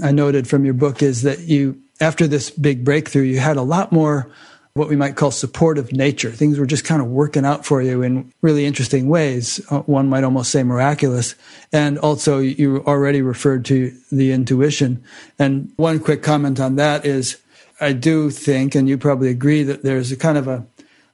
A: I noted from your book, is that you after this big breakthrough, you had a lot more what we might call supportive nature. Things were just kind of working out for you in really interesting ways. Uh, one might almost say miraculous. And also, you already referred to the intuition. And one quick comment on that is I do think, and you probably agree, that there's a kind of a,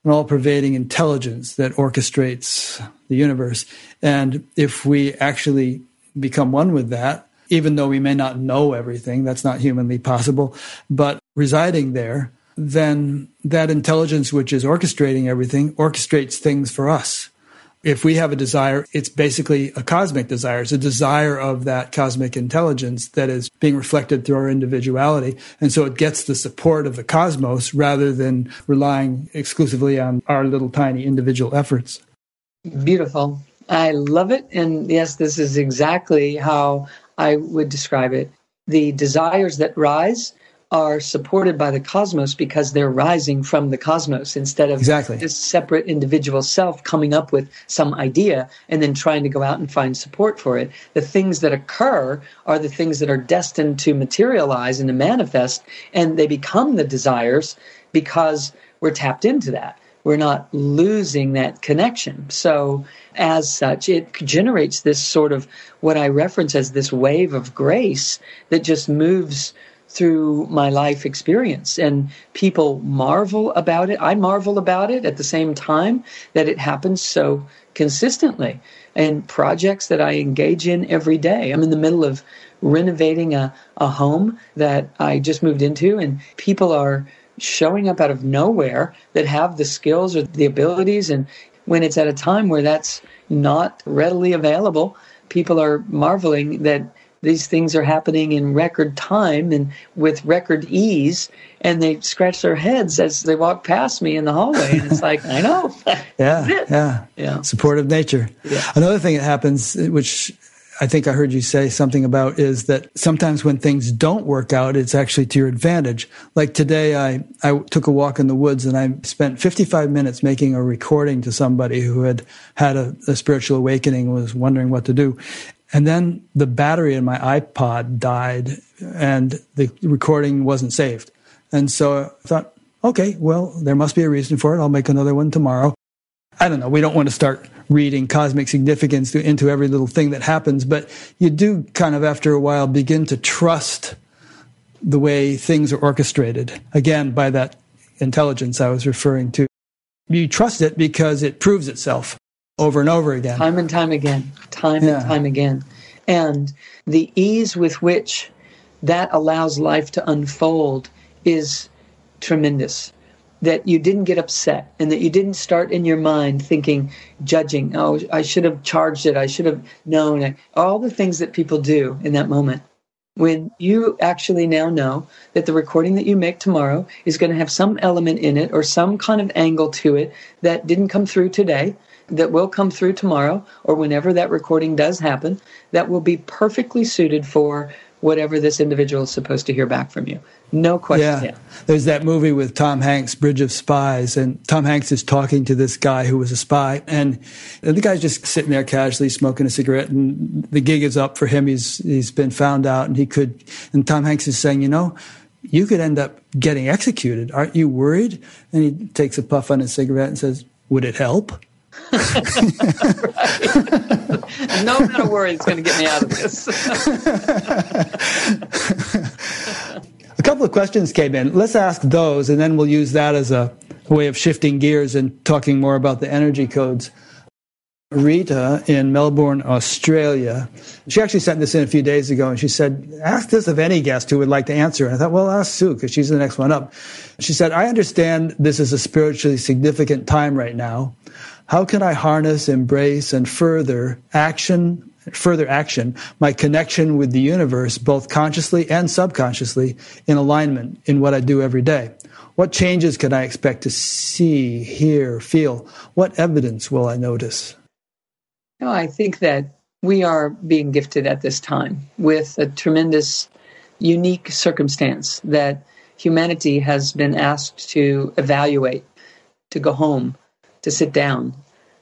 A: an all pervading intelligence that orchestrates the universe. And if we actually become one with that, even though we may not know everything, that's not humanly possible, but residing there, then that intelligence which is orchestrating everything orchestrates things for us. If we have a desire, it's basically a cosmic desire. It's a desire of that cosmic intelligence that is being reflected through our individuality. And so it gets the support of the cosmos rather than relying exclusively on our little tiny individual efforts.
B: Beautiful. I love it. And yes, this is exactly how I would describe it. The desires that rise are supported by the cosmos because they're rising from the cosmos instead of
A: exactly.
B: this separate individual self coming up with some idea and then trying to go out and find support for it. The things that occur are the things that are destined to materialize and to manifest, and they become the desires because we're tapped into that we're not losing that connection. So, as such, it generates this sort of what I reference as this wave of grace that just moves through my life experience. And people marvel about it. I marvel about it at the same time that it happens so consistently. And projects that I engage in every day. I'm in the middle of renovating a, a home that I just moved into, and people are showing up out of nowhere that have the skills or the abilities. And when it's at a time where that's not readily available, people are marveling that these things are happening in record time and with record ease and they scratch their heads as they walk past me in the hallway and it's like i know
A: yeah yeah yeah supportive nature yeah. another thing that happens which I think I heard you say something about is that sometimes when things don't work out, it's actually to your advantage. Like today, I, I took a walk in the woods and I spent 55 minutes making a recording to somebody who had had a, a spiritual awakening, was wondering what to do. And then the battery in my iPod died and the recording wasn't saved. And so I thought, okay, well, there must be a reason for it. I'll make another one tomorrow. I don't know. We don't want to start reading cosmic significance to, into every little thing that happens, but you do kind of after a while begin to trust the way things are orchestrated. Again, by that intelligence I was referring to. You trust it because it proves itself over and over again.
B: Time and time again. Time yeah. and time again. And the ease with which that allows life to unfold is tremendous. That you didn't get upset and that you didn't start in your mind thinking, judging, oh, I should have charged it, I should have known, all the things that people do in that moment. When you actually now know that the recording that you make tomorrow is going to have some element in it or some kind of angle to it that didn't come through today, that will come through tomorrow or whenever that recording does happen, that will be perfectly suited for whatever this individual is supposed to hear back from you. No question.
A: Yeah. There's that movie with Tom Hanks, Bridge of Spies, and Tom Hanks is talking to this guy who was a spy, and the guy's just sitting there casually smoking a cigarette, and the gig is up for him. He's he's been found out, and he could. And Tom Hanks is saying, you know, you could end up getting executed. Aren't you worried? And he takes a puff on his cigarette and says, "Would it help?"
B: no amount of worry is going to get me out of this.
A: of questions came in. Let's ask those, and then we'll use that as a way of shifting gears and talking more about the energy codes. Rita in Melbourne, Australia. She actually sent this in a few days ago and she said, Ask this of any guest who would like to answer. And I thought, Well, ask Sue because she's the next one up. She said, I understand this is a spiritually significant time right now. How can I harness, embrace, and further action, further action, my connection with the universe, both consciously and subconsciously, in alignment in what I do every day? What changes can I expect to see, hear, feel? What evidence will I notice?
B: No, I think that we are being gifted at this time with a tremendous, unique circumstance that humanity has been asked to evaluate, to go home, to sit down,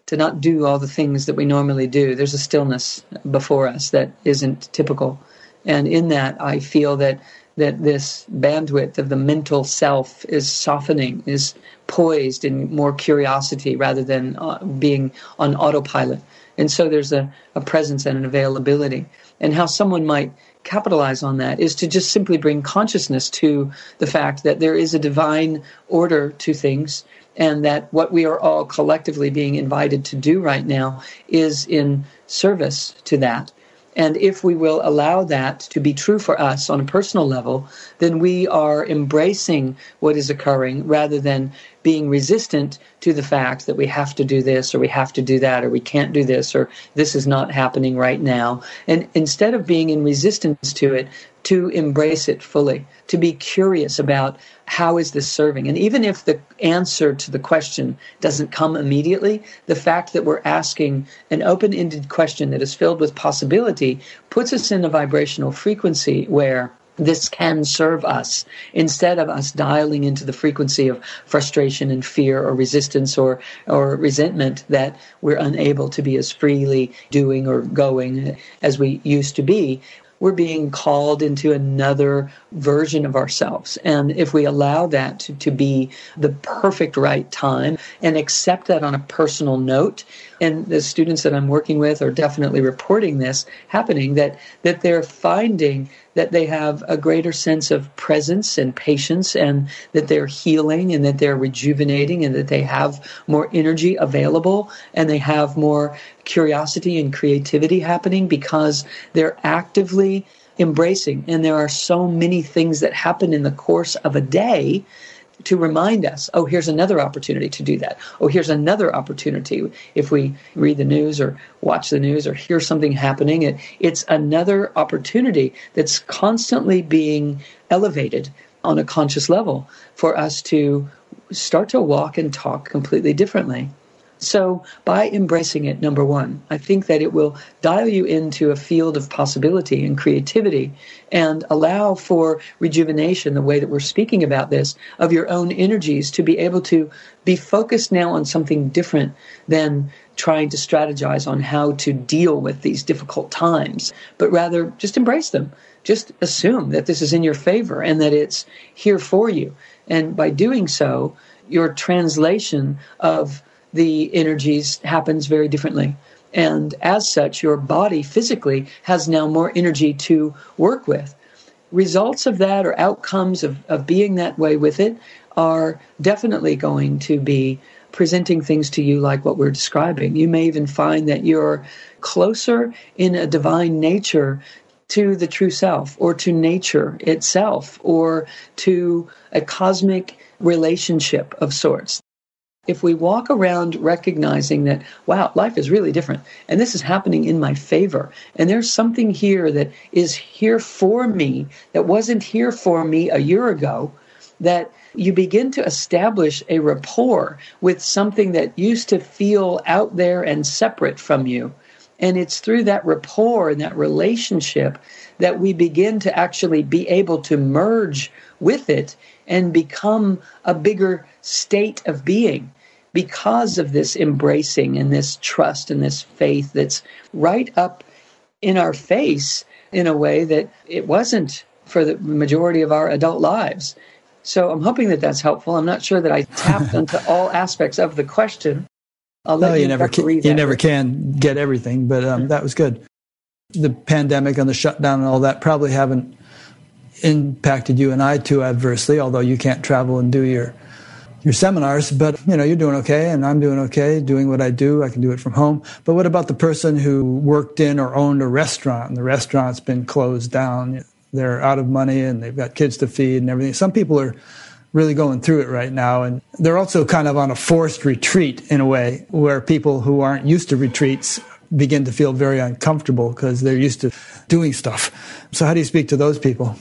B: to not do all the things that we normally do. There's a stillness before us that isn't typical. And in that, I feel that that this bandwidth of the mental self is softening, is poised in more curiosity rather than uh, being on autopilot. And so there's a, a presence and an availability. And how someone might capitalize on that is to just simply bring consciousness to the fact that there is a divine order to things and that what we are all collectively being invited to do right now is in service to that. And if we will allow that to be true for us on a personal level, then we are embracing what is occurring rather than being resistant to the fact that we have to do this or we have to do that or we can't do this or this is not happening right now. And instead of being in resistance to it, to embrace it fully, to be curious about how is this serving? And even if the answer to the question doesn't come immediately, the fact that we're asking an open ended question that is filled with possibility puts us in a vibrational frequency where this can serve us instead of us dialing into the frequency of frustration and fear or resistance or, or resentment that we're unable to be as freely doing or going as we used to be we're being called into another version of ourselves. And if we allow that to, to be the perfect right time and accept that on a personal note, and the students that I'm working with are definitely reporting this happening that that they're finding that they have a greater sense of presence and patience and that they're healing and that they're rejuvenating and that they have more energy available and they have more curiosity and creativity happening because they're actively embracing and there are so many things that happen in the course of a day to remind us, oh, here's another opportunity to do that. Oh, here's another opportunity. If we read the news or watch the news or hear something happening, it, it's another opportunity that's constantly being elevated on a conscious level for us to start to walk and talk completely differently. So, by embracing it, number one, I think that it will dial you into a field of possibility and creativity and allow for rejuvenation, the way that we're speaking about this, of your own energies to be able to be focused now on something different than trying to strategize on how to deal with these difficult times, but rather just embrace them. Just assume that this is in your favor and that it's here for you. And by doing so, your translation of the energies happens very differently. And as such, your body physically has now more energy to work with. Results of that or outcomes of, of being that way with it are definitely going to be presenting things to you like what we're describing. You may even find that you're closer in a divine nature to the true self or to nature itself or to a cosmic relationship of sorts. If we walk around recognizing that, wow, life is really different and this is happening in my favor, and there's something here that is here for me that wasn't here for me a year ago, that you begin to establish a rapport with something that used to feel out there and separate from you. And it's through that rapport and that relationship that we begin to actually be able to merge with it and become a bigger state of being because of this embracing and this trust and this faith that's right up in our face in a way that it wasn't for the majority of our adult lives. So I'm hoping that that's helpful. I'm not sure that I tapped into all aspects of the question.
A: I'll let no, you, you never can, you never can get everything, but um, that was good. The pandemic and the shutdown and all that probably haven't impacted you and I too adversely, although you can't travel and do your your seminars, but you know, you're doing okay and I'm doing okay, doing what I do. I can do it from home. But what about the person who worked in or owned a restaurant and the restaurant's been closed down? they're out of money and they've got kids to feed and everything. Some people are really going through it right now. And they're also kind of on a forced retreat in a way where people who aren't used to retreats begin to feel very uncomfortable because they're used to doing stuff. So, how do you speak to those people?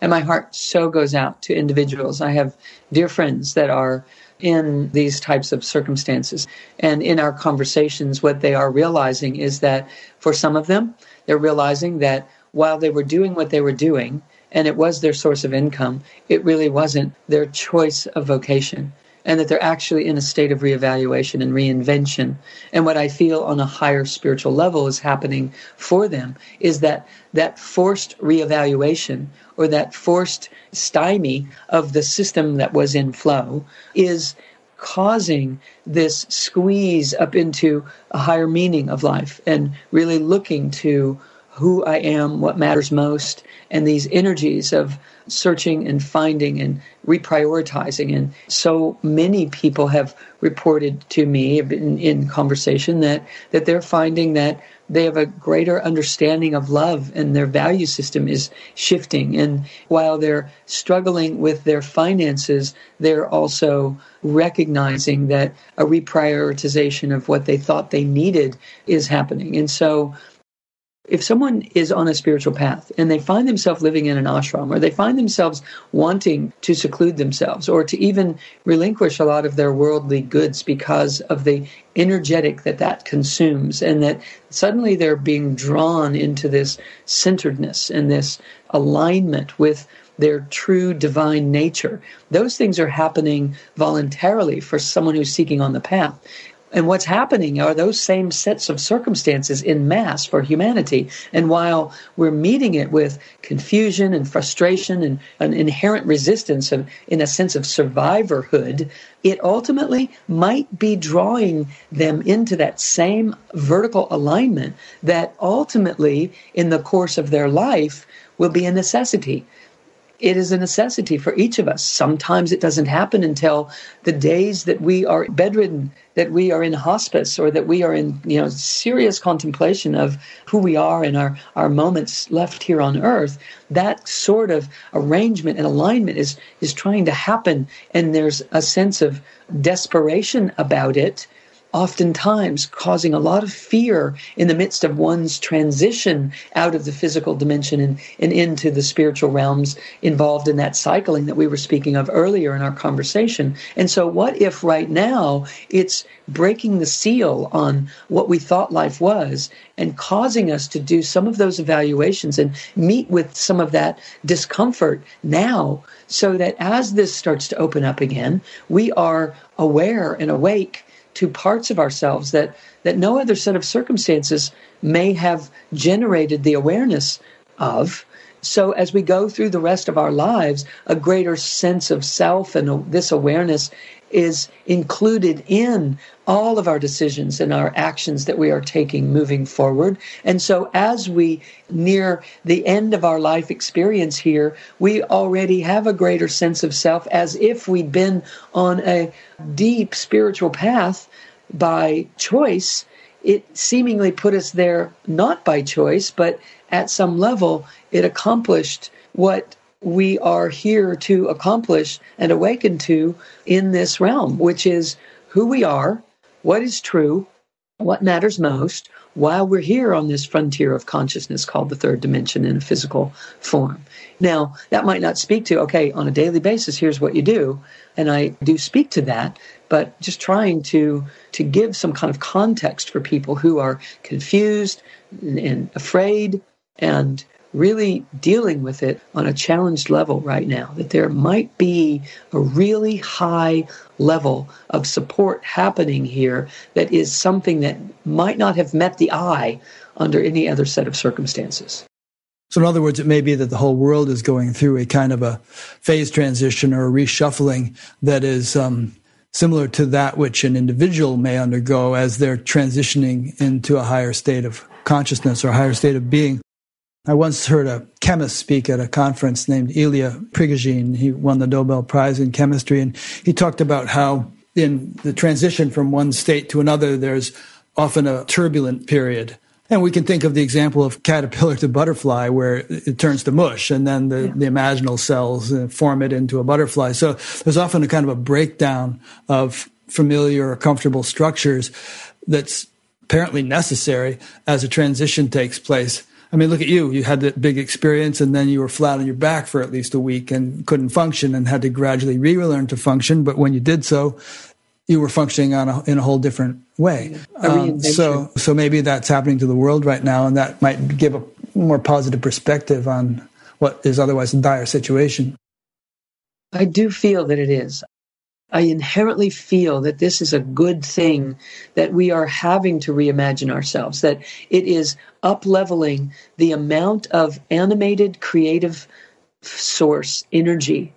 B: And my heart so goes out to individuals. I have dear friends that are in these types of circumstances. And in our conversations, what they are realizing is that for some of them, they're realizing that while they were doing what they were doing, and it was their source of income, it really wasn't their choice of vocation. And that they're actually in a state of reevaluation and reinvention. And what I feel on a higher spiritual level is happening for them is that that forced reevaluation or that forced stymie of the system that was in flow is causing this squeeze up into a higher meaning of life and really looking to who I am, what matters most, and these energies of searching and finding and reprioritizing. And so many people have reported to me in, in conversation that, that they're finding that they have a greater understanding of love and their value system is shifting. And while they're struggling with their finances, they're also recognizing that a reprioritization of what they thought they needed is happening. And so if someone is on a spiritual path and they find themselves living in an ashram or they find themselves wanting to seclude themselves or to even relinquish a lot of their worldly goods because of the energetic that that consumes and that suddenly they're being drawn into this centeredness and this alignment with their true divine nature. Those things are happening voluntarily for someone who's seeking on the path. And what's happening are those same sets of circumstances in mass for humanity. And while we're meeting it with confusion and frustration and an inherent resistance of, in a sense of survivorhood, it ultimately might be drawing them into that same vertical alignment that ultimately, in the course of their life, will be a necessity it is a necessity for each of us. Sometimes it doesn't happen until the days that we are bedridden, that we are in hospice, or that we are in you know serious contemplation of who we are and our, our moments left here on earth. That sort of arrangement and alignment is is trying to happen, and there's a sense of desperation about it oftentimes causing a lot of fear in the midst of one's transition out of the physical dimension and, and into the spiritual realms involved in that cycling that we were speaking of earlier in our conversation. And so, what if right now it's breaking the seal on what we thought life was and causing us to do some of those evaluations and meet with some of that discomfort now so that as this starts to open up again, we are aware and awake to parts of ourselves that, that no other set of circumstances may have generated the awareness of. So, as we go through the rest of our lives, a greater sense of self and this awareness is included in all of our decisions and our actions that we are taking moving forward. And so as we near the end of our life experience here, we already have a greater sense of self as if we'd been on a deep spiritual path by choice. It seemingly put us there not by choice, but at some level, it accomplished what we are here to accomplish and awaken to in this realm, which is who we are, what is true, what matters most, while we're here on this frontier of consciousness called the third dimension in a physical form. Now, that might not speak to, okay, on a daily basis, here's what you do. And I do speak to that, but just trying to, to give some kind of context for people who are confused and, afraid and really dealing with it on a challenged level right now, that there might be a really high level of support happening here that is something that might not have met the eye under any other set of circumstances.
A: So, in other words, it may be that the whole world is going through a kind of a phase transition or a reshuffling that is um, similar to that which an individual may undergo as they're transitioning into a higher state of consciousness or a higher state of being. I once heard a chemist speak at a conference named Ilya Prigogine. He won the Nobel Prize in chemistry, and he talked about how in the transition from one state to another, there's often a turbulent period. And we can think of the example of caterpillar to butterfly, where it turns to mush, and then the, yeah. the imaginal cells uh, form it into a butterfly. So there's often a kind of a breakdown of familiar or comfortable structures that's apparently necessary as a transition takes place. I mean, look at you. You had that big experience and then you were flat on your back for at least a week and couldn't function and had to gradually relearn to function. But when you did so, you were functioning on a, in a whole different way. Um, so, so maybe that's happening to the world right now, and that might give a more positive perspective on what is otherwise a dire situation.
B: I do feel that it is. I inherently feel that this is a good thing that we are having to reimagine ourselves, that it is up leveling the amount of animated creative source energy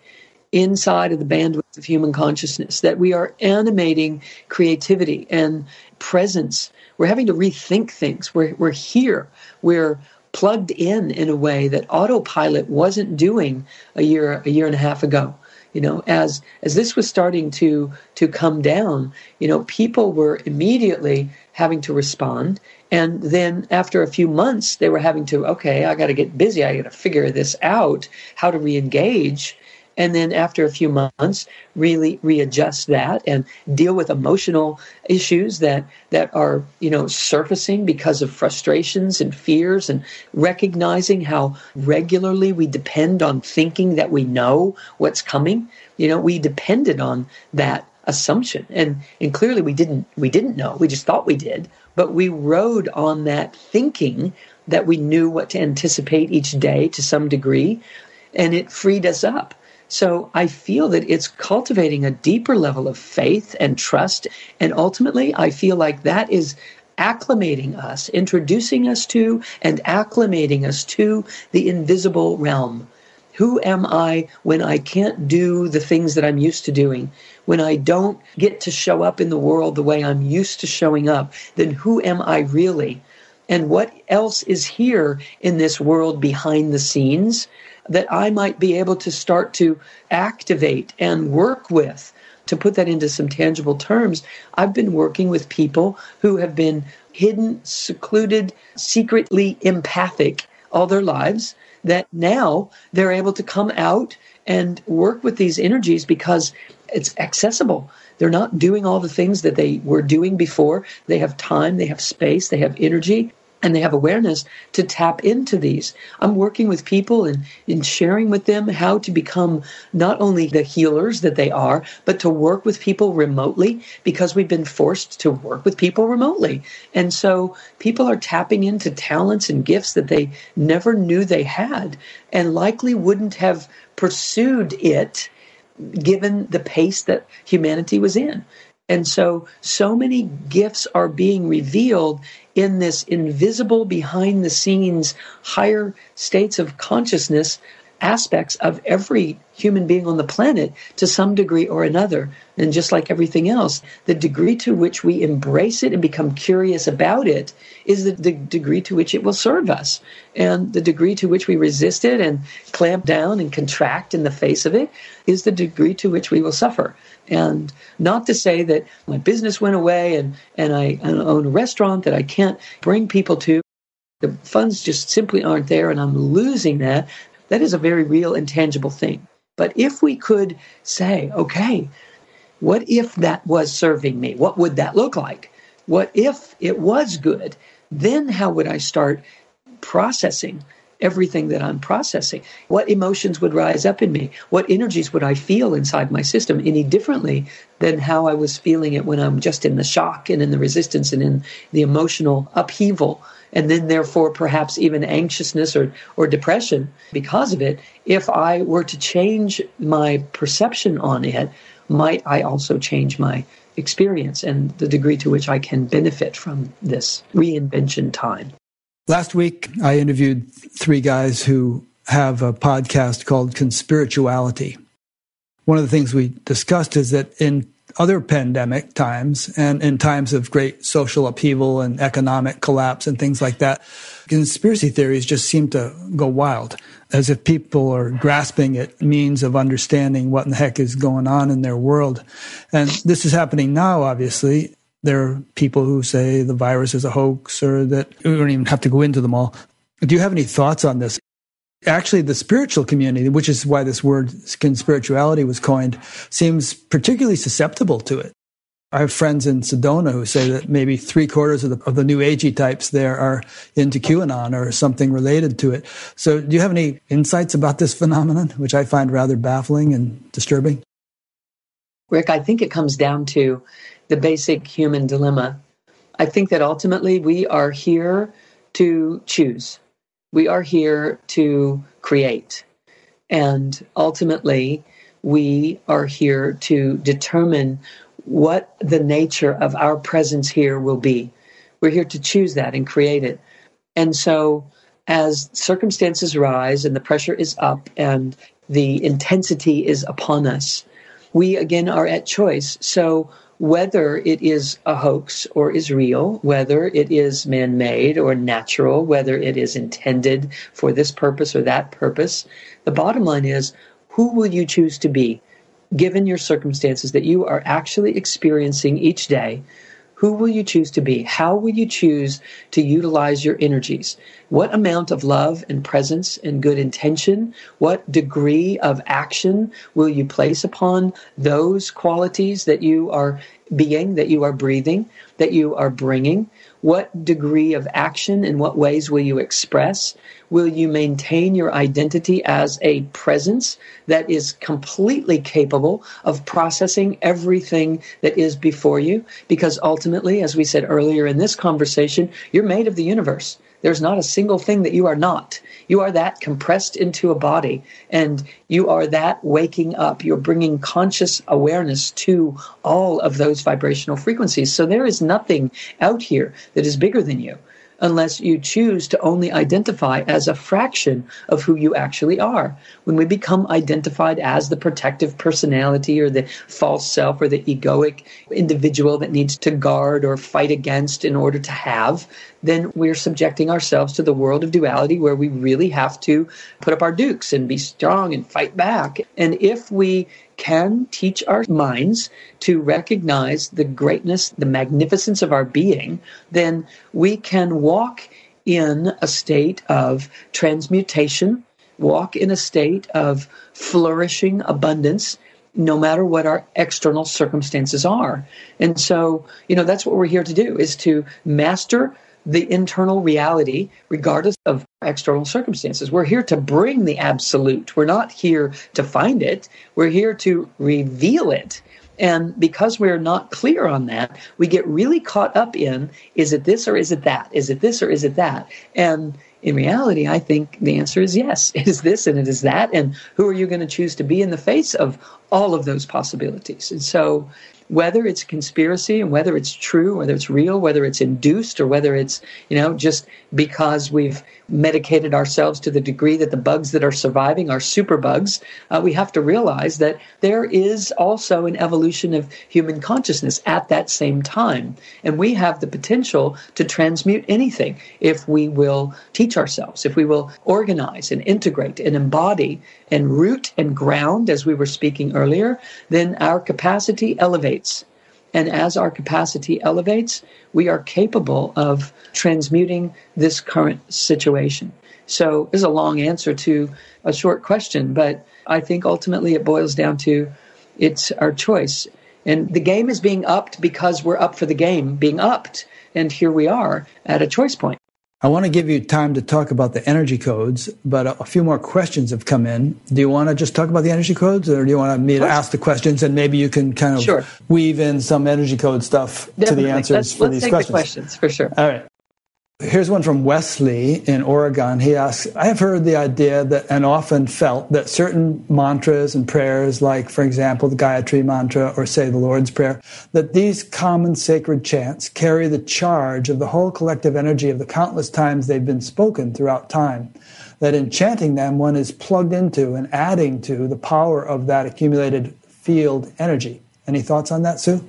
B: inside of the bandwidth of human consciousness, that we are animating creativity and presence. We're having to rethink things. We're, we're here. We're plugged in in a way that autopilot wasn't doing a year, a year and a half ago you know as as this was starting to to come down you know people were immediately having to respond. And then after a few months they were having to okay i got to get busy. I got to figure this out. How to re-engage and then after a few months really readjust that and deal with emotional issues that that are you know surfacing because of frustrations and fears and recognizing how regularly we depend on thinking that we know what's coming. You know we depended on that assumption. And and clearly we didn't we didn't know. We just thought we did. But we rode on that thinking that we knew what to anticipate each day to some degree. And it freed us up so I feel that it's cultivating a deeper level of faith and trust. And ultimately, I feel like that is acclimating us, introducing us to, and acclimating us to the invisible realm. Who am I when I can't do the things that I'm used to doing? When I don't get to show up in the world the way I'm used to showing up, then who am I really? And what else is here in this world behind the scenes that I might be able to start to activate and work with. To put that into some tangible terms, I've been working with people who have been hidden, secluded, secretly empathic all their lives, that now they're able to come out and work with these energies because it's accessible. They're not doing all the things that they were doing before. They have time, they have space, they have energy, and they have awareness to tap into these. I'm working with people and, and sharing with them how to become not only the healers that they are, but to work with people remotely because we've been forced to work with people remotely. And so people are tapping into talents and gifts that they never knew they had and likely wouldn't have pursued it given the pace that humanity was in. And so, so many gifts are being revealed in this invisible, behind the scenes, higher states of consciousness aspects of every human being on the planet to some degree or another. And just like everything else, the degree to which we embrace it and become curious about it is the, degree to which it will serve us. And the degree to which we resist it and clamp down and contract in the face of it is the degree to which we will suffer. And not to say that my business went away and, and I own a restaurant that I can't bring people to. The funds just simply aren't there, and I'm losing that. That is a very real, intangible thing. But if we could say, okay, what if that was serving me? What would that look like? What if it was good? Then how would I start processing everything that I'm processing? What emotions would rise up in me? What energies would I feel inside my system any differently than how I was feeling it when I'm just in the shock and in the resistance and in the emotional upheaval? And then, therefore, perhaps even anxiousness or, or depression because of it. If I were to change my perception on it, might I also change my experience and the degree to which I can benefit from this reinvention time?
A: Last week, I interviewed three guys who have a podcast called Conspirituality. One of the things we discussed is that in other pandemic times and in times of great social upheaval and economic collapse and things like that, conspiracy theories just seem to go wild as if people are grasping at means of understanding what in the heck is going on in their world. And this is happening now, obviously. There are people who say the virus is a hoax or that we don't even have to go into them all. Do you have any thoughts on this? Actually, the spiritual community, which is why this word spirituality was coined, seems particularly susceptible to it. I have friends in Sedona who say that maybe three quarters of the, of the new agey types there are into QAnon or something related to it. So, do you have any insights about this phenomenon, which I find rather baffling and disturbing?
B: Rick, I think it comes down to the basic human dilemma. I think that ultimately we are here to choose, we are here to create. And ultimately, we are here to determine what the nature of our presence here will be. We're here to choose that and create it. And so, as circumstances rise and the pressure is up and the intensity is upon us, we again are at choice. So, whether it is a hoax or is real, whether it is man made or natural, whether it is intended for this purpose or that purpose, the bottom line is who will you choose to be given your circumstances that you are actually experiencing each day? Who will you choose to be? How will you choose to utilize your energies? What amount of love and presence and good intention, what degree of action will you place upon those qualities that you are being, that you are breathing, that you are bringing? What degree of action and what ways will you express? Will you maintain your identity as a presence that is completely capable of processing everything that is before you? Because ultimately, as we said earlier in this conversation, you're made of the universe. There's not a single thing that you are not. You are that compressed into a body, and you are that waking up. You're bringing conscious awareness to all of those vibrational frequencies. So there is nothing out here that is bigger than you unless you choose to only identify as a fraction of who you actually are. When we become identified as the protective personality or the false self or the egoic individual that needs to guard or fight against in order to have, then we're subjecting ourselves to the world of duality where we really have to put up our dukes and be strong and fight back. And if we can teach our minds to recognize the greatness, the magnificence of our being, then we can walk in a state of transmutation, walk in a state of flourishing abundance, no matter what our external circumstances are. And so, you know, that's what we're here to do is to master the internal reality, regardless of external circumstances. We're here to bring the absolute. We're not here to find it. We're here to reveal it. And because we're not clear on that, we get really caught up in is it this or is it that? Is it this or is it that? And in reality, I think the answer is yes. It is this and it is that. And who are you going to choose to be in the face of all of those possibilities? And so whether it's conspiracy and whether it's true, whether it's real, whether it's induced, or whether it's, you know, just because we've medicated ourselves to the degree that the bugs that are surviving are super bugs, uh, we have to realize that there is also an evolution of human consciousness at that same time. And we have the potential to transmute anything if we will teach ourselves, if we will organize and integrate and embody and root and ground, as we were speaking earlier, then our capacity elevates. And as our capacity elevates, we are capable of transmuting this current situation. So, this is a long answer to a short question, but I think ultimately it boils down to it's our choice. And the game is being upped because we're up for the game being upped. And here we are at a choice point.
A: I want to give you time to talk about the energy codes, but a few more questions have come in. Do you want to just talk about the energy codes, or do you want me to ask the questions and maybe you can kind of
B: sure.
A: weave in some energy code stuff
B: Definitely.
A: to the answers
B: let's,
A: for
B: let's
A: these
B: take
A: questions?
B: The questions for sure.
A: All right. Here's one from Wesley in Oregon. He asks, I have heard the idea that and often felt that certain mantras and prayers, like, for example, the Gayatri mantra or, say, the Lord's Prayer, that these common sacred chants carry the charge of the whole collective energy of the countless times they've been spoken throughout time. That in chanting them, one is plugged into and adding to the power of that accumulated field energy. Any thoughts on that, Sue?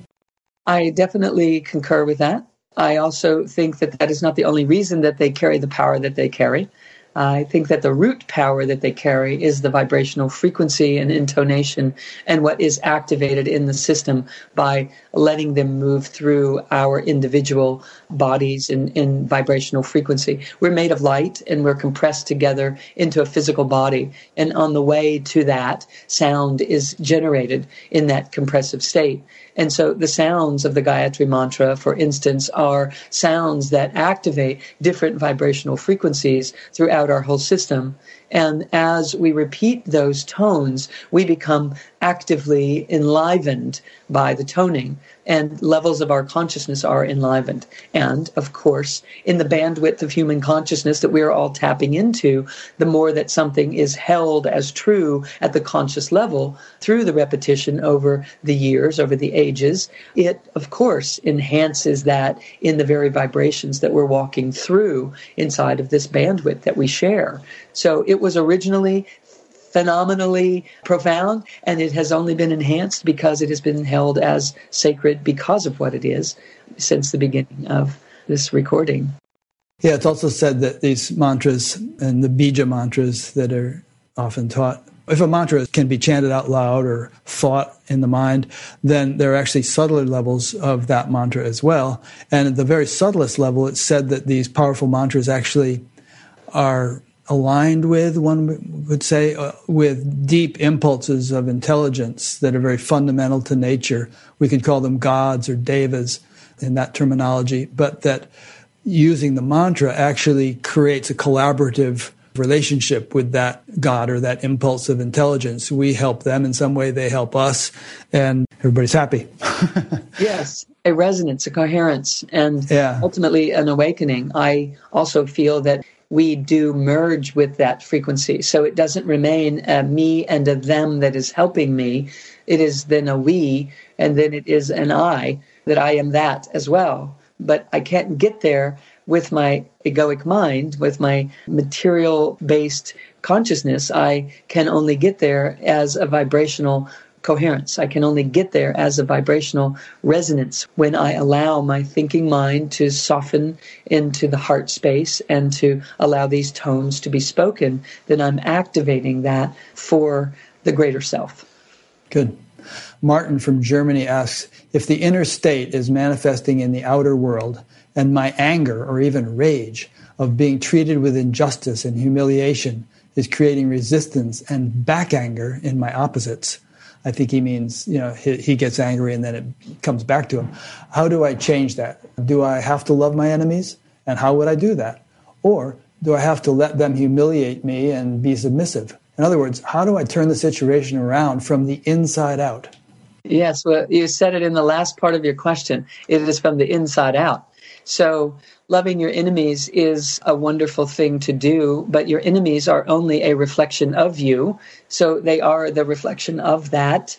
B: I definitely concur with that. I also think that that is not the only reason that they carry the power that they carry. I think that the root power that they carry is the vibrational frequency and intonation and what is activated in the system by letting them move through our individual bodies in, in vibrational frequency. We're made of light and we're compressed together into a physical body. And on the way to that, sound is generated in that compressive state. And so the sounds of the Gayatri mantra, for instance, are sounds that activate different vibrational frequencies throughout our whole system. And as we repeat those tones, we become actively enlivened by the toning and levels of our consciousness are enlivened. And of course, in the bandwidth of human consciousness that we're all tapping into, the more that something is held as true at the conscious level through the repetition over the years, over the ages, it of course enhances that in the very vibrations that we're walking through inside of this bandwidth that we share. So it was originally phenomenally profound, and it has only been enhanced because it has been held as sacred because of what it is since the beginning of this recording.
A: Yeah, it's also said that these mantras and the bija mantras that are often taught, if a mantra can be chanted out loud or thought in the mind, then there are actually subtler levels of that mantra as well. And at the very subtlest level, it's said that these powerful mantras actually are aligned with, one would say, uh, with deep impulses of intelligence that are very fundamental to nature. We could call them gods or devas in that terminology, but that using the mantra actually creates a collaborative relationship with that God or that impulse of intelligence. We help them in some way, they help us, and everybody's happy.
B: yes, a resonance, a coherence, and
A: yeah.
B: ultimately an awakening. I also feel that we do merge with that frequency. So it doesn't remain a me and a them that is helping me. It is then a we, and then it is an I, that I am that as well. But I can't get there with my egoic mind, with my material based consciousness. I can only get there as a vibrational coherence. I can only get there as a vibrational resonance when I allow my thinking mind to soften into the heart space and to allow these tones to be spoken. Then I'm activating that for the greater self.
A: Good. Martin from Germany asks if the inner state is manifesting in the outer world and my anger or even rage of being treated with injustice and humiliation is creating resistance and back anger in my opposites I think he means, you know, he, he, gets angry and then it comes back to him. How do I change that? Do I have to love my enemies? And how would I do that? Or do I have to let them humiliate me and be submissive? In other words, how do I turn the situation around from the inside out?
B: Yes, well, you said it in the last part of your question. It is from the inside out. So loving your enemies is a wonderful thing to do, but your enemies are only a reflection of you. So they are the reflection of that.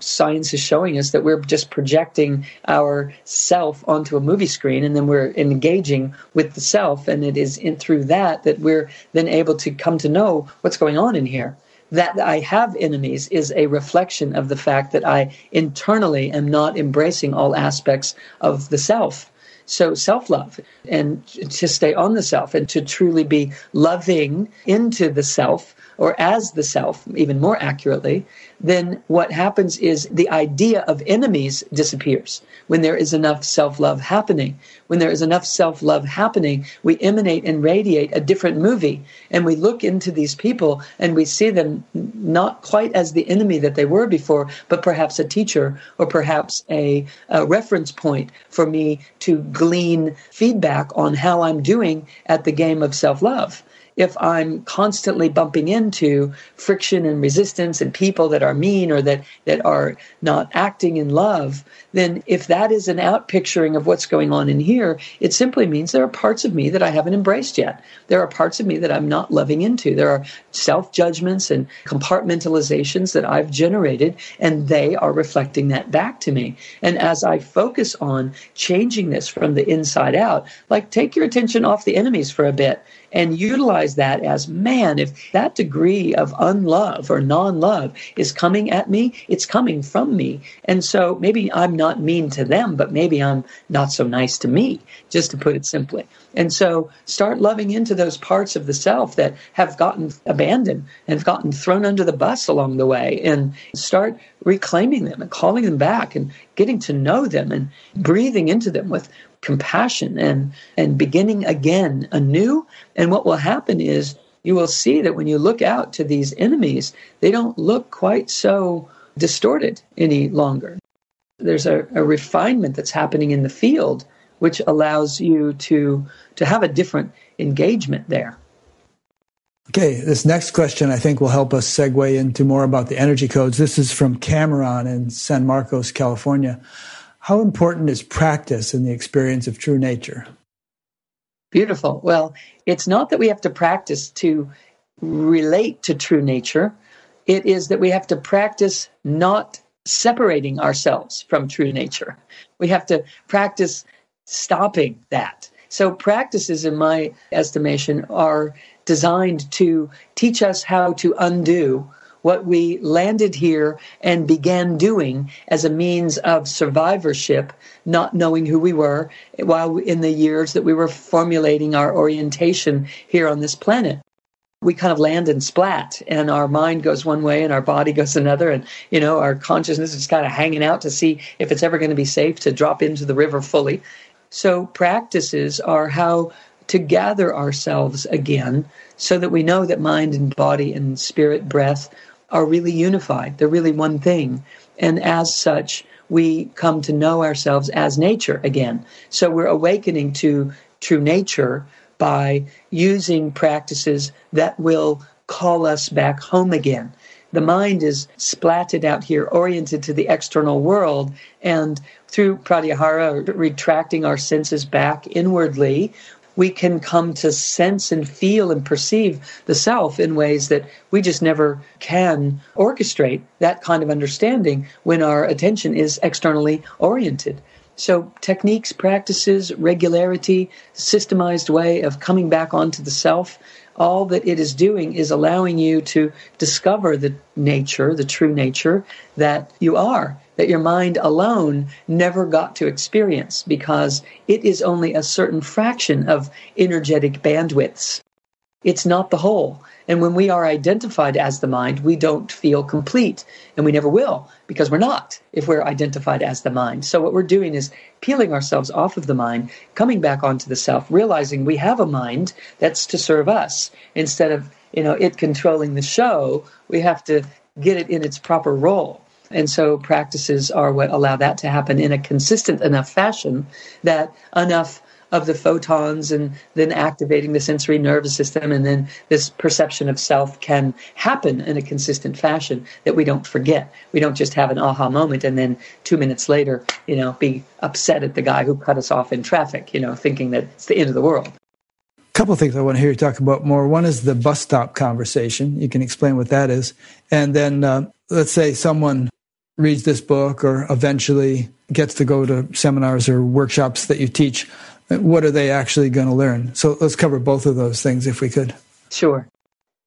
B: science is showing us that we're just projecting our self onto a movie screen and then we're engaging with the self and it is in through that that we're then able to come to know what's going on in here that I have enemies is a reflection of the fact that I internally am not embracing all aspects of the self. So self love and to stay on the self and to truly be loving into the self or as the self, even more accurately, then what happens is the idea of enemies disappears when there is enough self love happening. When there is enough self love happening, we emanate and radiate a different movie. And we look into these people and we see them not quite as the enemy that they were before, but perhaps a teacher or perhaps a, a reference point for me to glean feedback on how I'm doing at the game of self love if I'm constantly bumping into friction and resistance and people that are mean or that, that are not acting in love, then if that is an outpicturing of what's going on in here, it simply means there are parts of me that I haven't embraced yet. There are parts of me that I'm not loving into. There are self judgments and compartmentalizations that I've generated, and they are reflecting that back to me. And as I focus on changing this from the inside out, like take your attention off the enemies for a bit and utilize that as man, if that degree of unlove or non love is coming at me, it's coming from me. And so maybe I'm not mean to them, but maybe I'm not so nice to me, just to put it simply. And so start loving into those parts of the self that have gotten abandoned and have gotten thrown under the bus along the way and start reclaiming them and calling them back and getting to know them and breathing into them with compassion and and beginning again anew and what will happen is you will see that when you look out to these enemies they don't look quite so distorted any longer there's a, a refinement that's happening in the field which allows you to to have a different engagement there
A: Okay, this next question I think will help us segue into more about the energy codes. This is from Cameron in San Marcos, California. How important is practice in the experience of true nature?
B: Beautiful. Well, it's not that we have to practice to relate to true nature, it is that we have to practice not separating ourselves from true nature. We have to practice stopping that. So, practices, in my estimation, are designed to teach us how to undo what we landed here and began doing as a means of survivorship, not knowing who we were while in the years that we were formulating our orientation here on this planet. We kind of land and splat and our mind goes one way and our body goes another and you know our consciousness is kind of hanging out to see if it's ever going to be safe to drop into the river fully. So practices are how to gather ourselves again so that we know that mind and body and spirit breath are really unified. They're really one thing. And as such, we come to know ourselves as nature again. So we're awakening to true nature by using practices that will call us back home again. The mind is splatted out here, oriented to the external world, and through pratyahara, retracting our senses back inwardly, we can come to sense and feel and perceive the self in ways that we just never can orchestrate that kind of understanding when our attention is externally oriented. So, techniques, practices, regularity, systemized way of coming back onto the self, all that it is doing is allowing you to discover the nature, the true nature that you are that your mind alone never got to experience because it is only a certain fraction of energetic bandwidths. It's not the whole. And when we are identified as the mind, we don't feel complete. And we never will because we're not if we're identified as the mind. So what we're doing is peeling ourselves off of the mind, coming back onto the self, realizing we have a mind that's to serve us. Instead of, you know, it controlling the show, we have to get it in its proper role. And so practices are what allow that to happen in a consistent enough fashion that enough of the photons and then activating the sensory nervous system and then this perception of self can happen in a consistent fashion that we don't forget. We don't just have an aha moment and then two minutes later, you know, be upset at the guy who cut us off in traffic, you know, thinking that it's the end of the world.
A: Couple of things I want to hear you talk about more. One is the bus stop conversation. You can explain what that is. And then uh, let's say someone reads this book or eventually gets to go to seminars or workshops that you teach, what are they actually going to learn? So let's cover both of those things if we could.
B: Sure.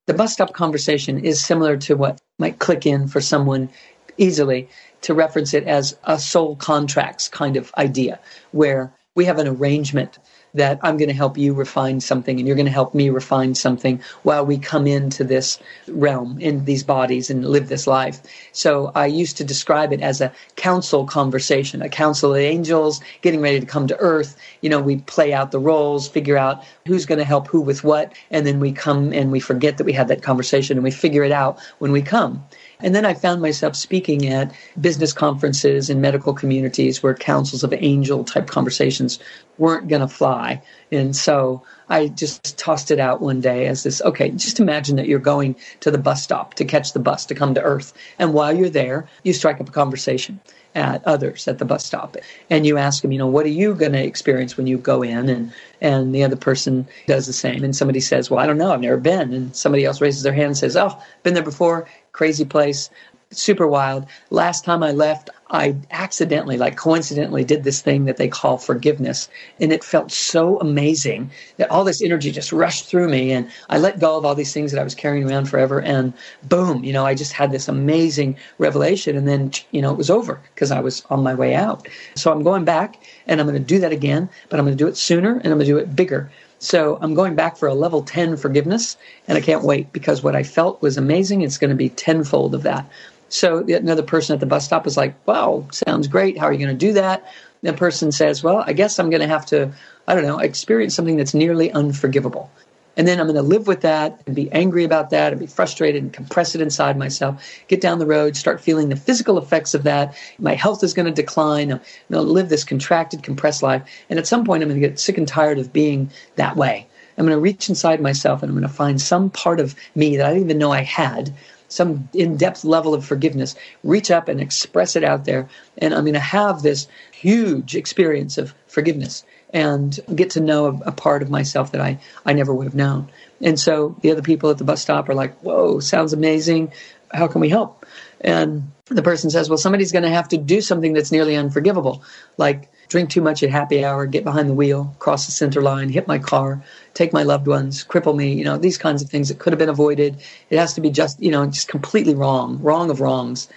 B: The bus stop conversation is similar to what might click in for someone easily to reference it as a soul contracts kind of idea, where we have an arrangement that I'm going to help you refine something and you're going to help me refine something while we come into this realm, in these bodies and live this life. So I used to describe it as a council conversation, a council of angels getting ready to come to earth. You know, we play out the roles, figure out who's going to help who with what, and then we come and we forget that we had that conversation and we figure it out when we come. And then I found myself speaking at business conferences in medical communities where councils of angel type conversations weren't going to fly. And so I just tossed it out one day as this okay, just imagine that you're going to the bus stop to catch the bus to come to Earth. And while you're there, you strike up a conversation at others at the bus stop. And you ask them you know what are you going to experience when you go in? And and the other person does the same. And somebody says well i don't know i've never been. And somebody else raises their hand and says oh been there before crazy place, super wild. Last time I left, I accidentally, like coincidentally, did this thing that they call forgiveness. And it felt so amazing that all this energy just rushed through me. And I let go of all these things that I was carrying around forever. And boom, you know, I just had this amazing revelation. And then, you know, it was over because I was on my way out. So I'm going back and I'm going to do that again, but I'm going to do it sooner and I'm going to do it bigger. So I'm going back for a level 10 forgiveness, and I can't wait because what I felt was amazing. It's going to be tenfold of that. So another person at the bus stop is like, wow, sounds great. How are you going to do that? The person says, well, I guess I'm going to have to, I don't know, experience something that's nearly unforgivable. And then I'm going to live with that and be angry about that and be frustrated and compress it inside myself. Get down the road, start feeling the physical effects of that. My health is going to decline. I'm going to live this contracted, compressed life. And at some point, I'm going to get sick and tired of being that way. I'm going to reach inside myself and I'm going to find some part of me that I didn't even know I had some in-depth level of forgiveness reach up and express it out there and i'm going to have this huge experience of forgiveness and get to know a, a, part of myself that I, I never would have known. And so the other people at the bus stop are like, whoa, sounds amazing. How can we help? And the person says, well, somebody's going to have to do something that's nearly unforgivable, like drink too much at happy hour, get behind the wheel, cross the center line, hit my car, take my loved ones, cripple me, you know, these kinds of things that could have been avoided. It has to be just, you know, just completely wrong, wrong of wrongs.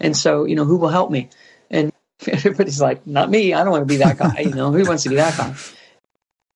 B: And so, you know, who will help me? And everybody's like, not me. I don't want to be that guy. You know, who wants to be that guy?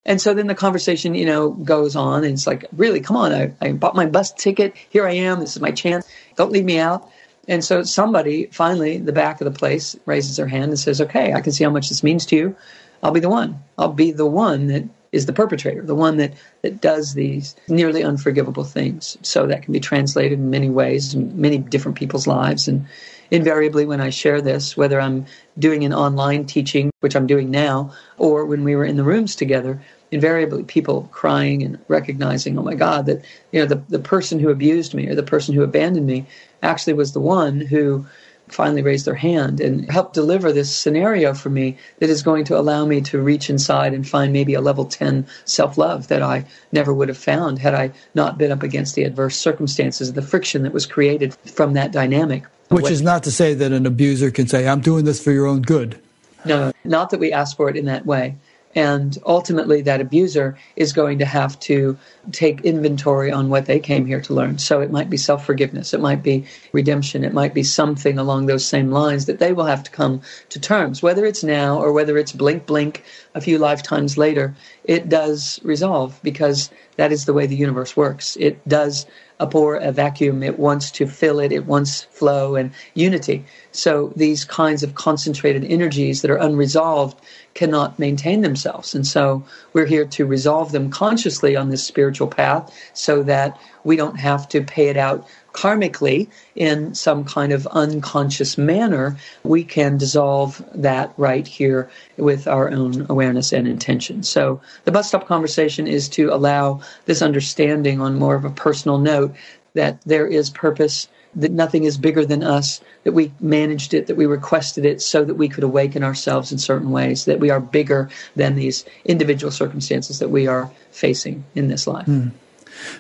B: And so then the conversation, you know, goes on and it's like, really, come on. I, I bought my bus ticket. Here I am. This is my chance. Don't leave me out. And so somebody finally, the back of the place raises their hand and says, okay, I can see how much this means to you. I'll be the one. I'll be the one that is the perpetrator, the one that, that does these nearly unforgivable things. So that can be translated in many ways in many different people's lives. And invariably when I share this, whether I'm doing an online teaching, which I'm doing now, or when we were in the rooms together, invariably people crying and recognizing, oh my God, that you know the, the person who abused me or the person who abandoned me actually was the one who finally raised their hand and helped deliver this scenario for me that is going to allow me to reach inside and find maybe a level 10 self love that I never would have found had I not been up against the adverse circumstances, and the friction that was created from that dynamic.
A: Which is not to say that an abuser can say, I'm doing this for your own good.
B: No, not that we ask for it in that way. And ultimately, that abuser is going to have to take inventory on what they came here to learn. So it might be self forgiveness, it might be redemption, it might be something along those same lines that they will have to come to terms. Whether it's now or whether it's blink, blink a few lifetimes later, it does resolve because that is the way the universe works. It does abhor a vacuum. It wants to fill it. It wants flow and unity. So these kinds of concentrated energies that are unresolved cannot maintain themselves. And so we're here to resolve them consciously on this spiritual path so that we don't have to pay it out karmically in some kind of unconscious manner. We can dissolve that right here with our own awareness and intention. So the bus stop conversation is to allow this understanding on more of a personal note that there is purpose that nothing is bigger than us, that we managed it, that we requested it so that we could awaken ourselves in certain ways, that we are bigger than these individual circumstances that we are facing in this life. Mm.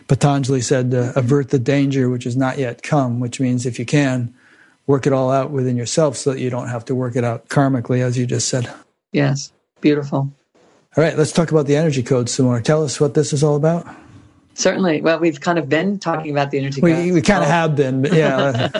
A: Patanjali said, uh, avert the danger which has not yet come, which means if you can, work it all out within yourself so that you don't have to work it out karmically, as you just said.
B: Yes, beautiful.
A: All right, let's talk about the energy code some more. Tell us what this is all about.
B: Certainly. Well, we've kind of been talking about the energy
A: code. We kind of have been, but yeah.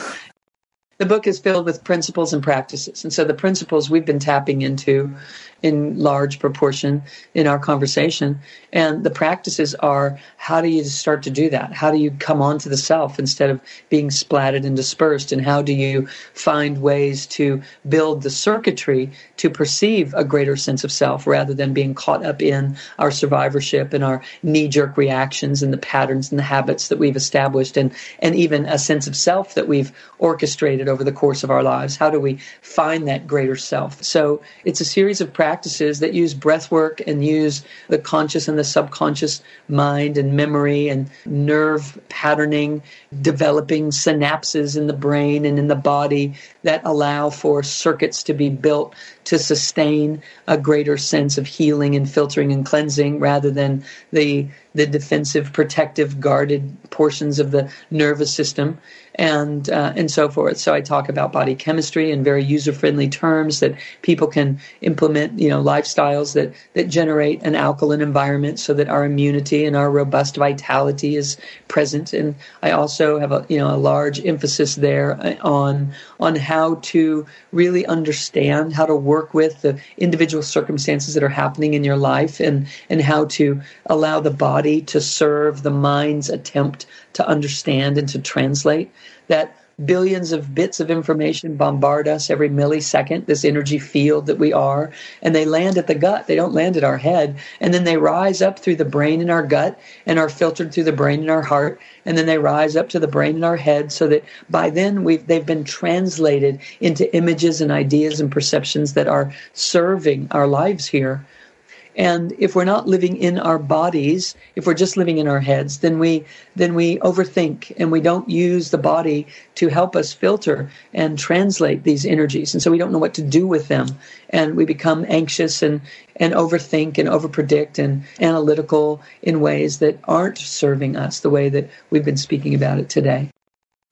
B: the book is filled with principles and practices. And so the principles we've been tapping into in large proportion in our conversation. And the practices are how do you start to do that? How do you come onto the self instead of being splatted and dispersed? And how do you find ways to build the circuitry to perceive a greater sense of self rather than being caught up in our survivorship and our knee jerk reactions and the patterns and the habits that we've established and, and even a sense of self that we've orchestrated over the course of our lives? How do we find that greater self? So it's a series of practices practices that use breath work and use the conscious and the subconscious mind and memory and nerve patterning, developing synapses in the brain and in the body that allow for circuits to be built to sustain a greater sense of healing and filtering and cleansing rather than the the defensive, protective, guarded portions of the nervous system and uh, and so forth. So I talk about body chemistry in very user friendly terms that people can implement. You know, lifestyles that that generate an alkaline environment so that our immunity and our robust vitality is present. And I also have a you know a large emphasis there uh, on on how to really understand how to work with the individual circumstances that are happening in your life and and how to allow the body to serve the mind's attempt to understand and to translate that billions of bits of information bombard us every millisecond, this energy field that we are, and they land at the gut. They don't land at our head. And then they rise up through the brain in our gut and are filtered through the brain in our heart. And then they rise up to the brain in our head so that by then we've, they've been translated into images and ideas and perceptions that are serving our lives here. And if we're not living in our bodies, if we're just living in our heads, then we then we overthink and we don't use the body to help us filter and translate these energies. And so we don't know what to do with them. And we become anxious and, and overthink and overpredict and analytical in ways that aren't serving us the way that we've been speaking about it today.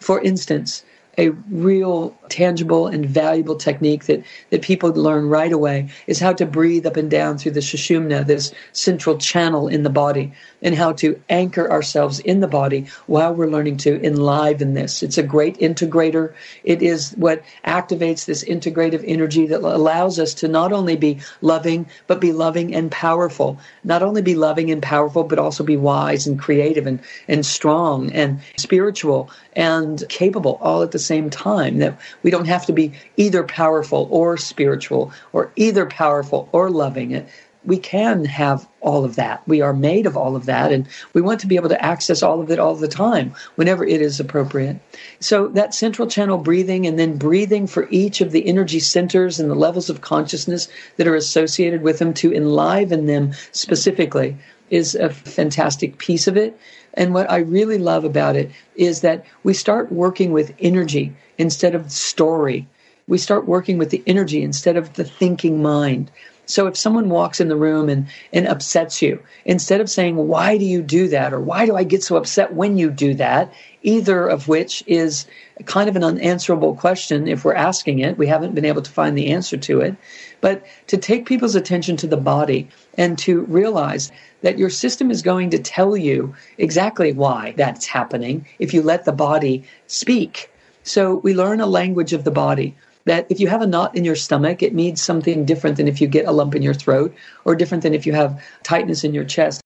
B: For instance, a real tangible and valuable technique that, that people learn right away is how to breathe up and down through the sushumna, this central channel in the body, and how to anchor ourselves in the body while we're learning to enliven this. It's a great integrator. It is what activates this integrative energy that allows us to not only be loving, but be loving and powerful. Not only be loving and powerful, but also be wise and creative and, and strong and spiritual and capable all at the same time. That we don't have to be either powerful or spiritual or either powerful or loving. We can have all of that. We are made of all of that, and we want to be able to access all of it all the time whenever it is appropriate. So, that central channel breathing and then breathing for each of the energy centers and the levels of consciousness that are associated with them to enliven them specifically is a fantastic piece of it. And what I really love about it is that we start working with energy instead of story. We start working with the energy instead of the thinking mind. So if someone walks in the room and, and upsets you, instead of saying, Why do you do that? or Why do I get so upset when you do that? Either of which is kind of an unanswerable question if we're asking it. We haven't been able to find the answer to it. But to take people's attention to the body and to realize that your system is going to tell you exactly why that's happening if you let the body speak. So we learn a language of the body that if you have a knot in your stomach, it means something different than if you get a lump in your throat or different than if you have tightness in your chest.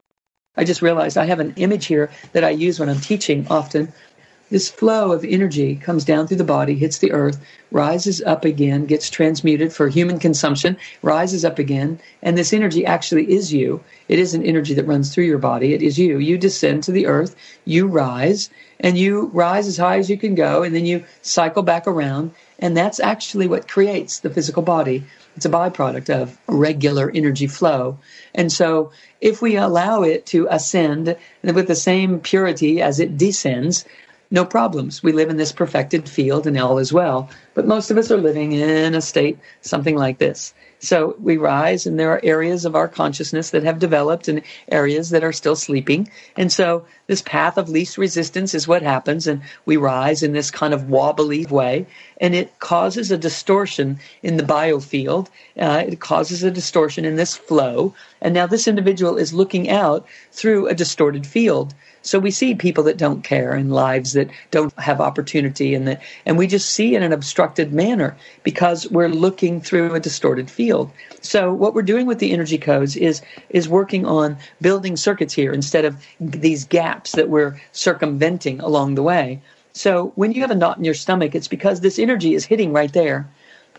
B: I just realized I have an image here that I use when I'm teaching often this flow of energy comes down through the body, hits the earth, rises up again, gets transmuted for human consumption, rises up again, and this energy actually is you. It is an energy that runs through your body. It is you. You descend to the earth, you rise, and you rise as high as you can go, and then you cycle back around, and that's actually what creates the physical body. It's a byproduct of regular energy flow. And so if we allow it to ascend with the same purity as it descends, no problems. We live in this perfected field and all is well. but most of us are living in a state something like this. So we rise, and there are areas of our consciousness that have developed and areas that are still sleeping. And so this path of least resistance is what happens, and we rise in this kind of wobbly way, and it causes a distortion in the biofield. Uh, it causes a distortion in this flow. And now this individual is looking out through a distorted field. So we see people that don't care and lives that don't have opportunity and that, and we just see in an obstructed manner because we're looking through a distorted field. So what we're doing with the energy codes is, is working on building circuits here instead of these gaps that we're circumventing along the way. So when you have a knot in your stomach, it's because this energy is hitting right there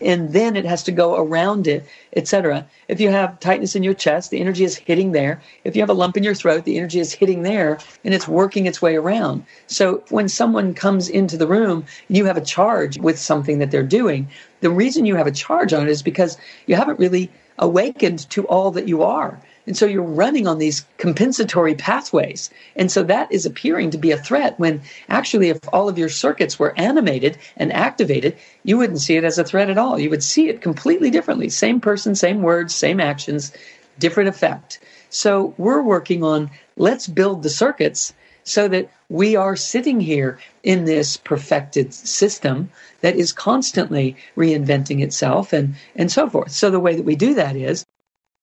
B: and then it has to go around it, etc. If you have tightness in your chest, the energy is hitting there. If you have a lump in your throat, the energy is hitting there and it's working its way around. So when someone comes into the room, you have a charge with something that they're doing. The reason you have a charge on it is because you haven't really awakened to all that you are. And so you're running on these compensatory pathways. And so that is appearing to be a threat when actually, if all of your circuits were animated and activated, you wouldn't see it as a threat at all. You would see it completely differently. Same person, same words, same actions, different effect. So we're working on let's build the circuits so that we are sitting here in this perfected system that is constantly reinventing itself and, and so forth. So the way that we do that is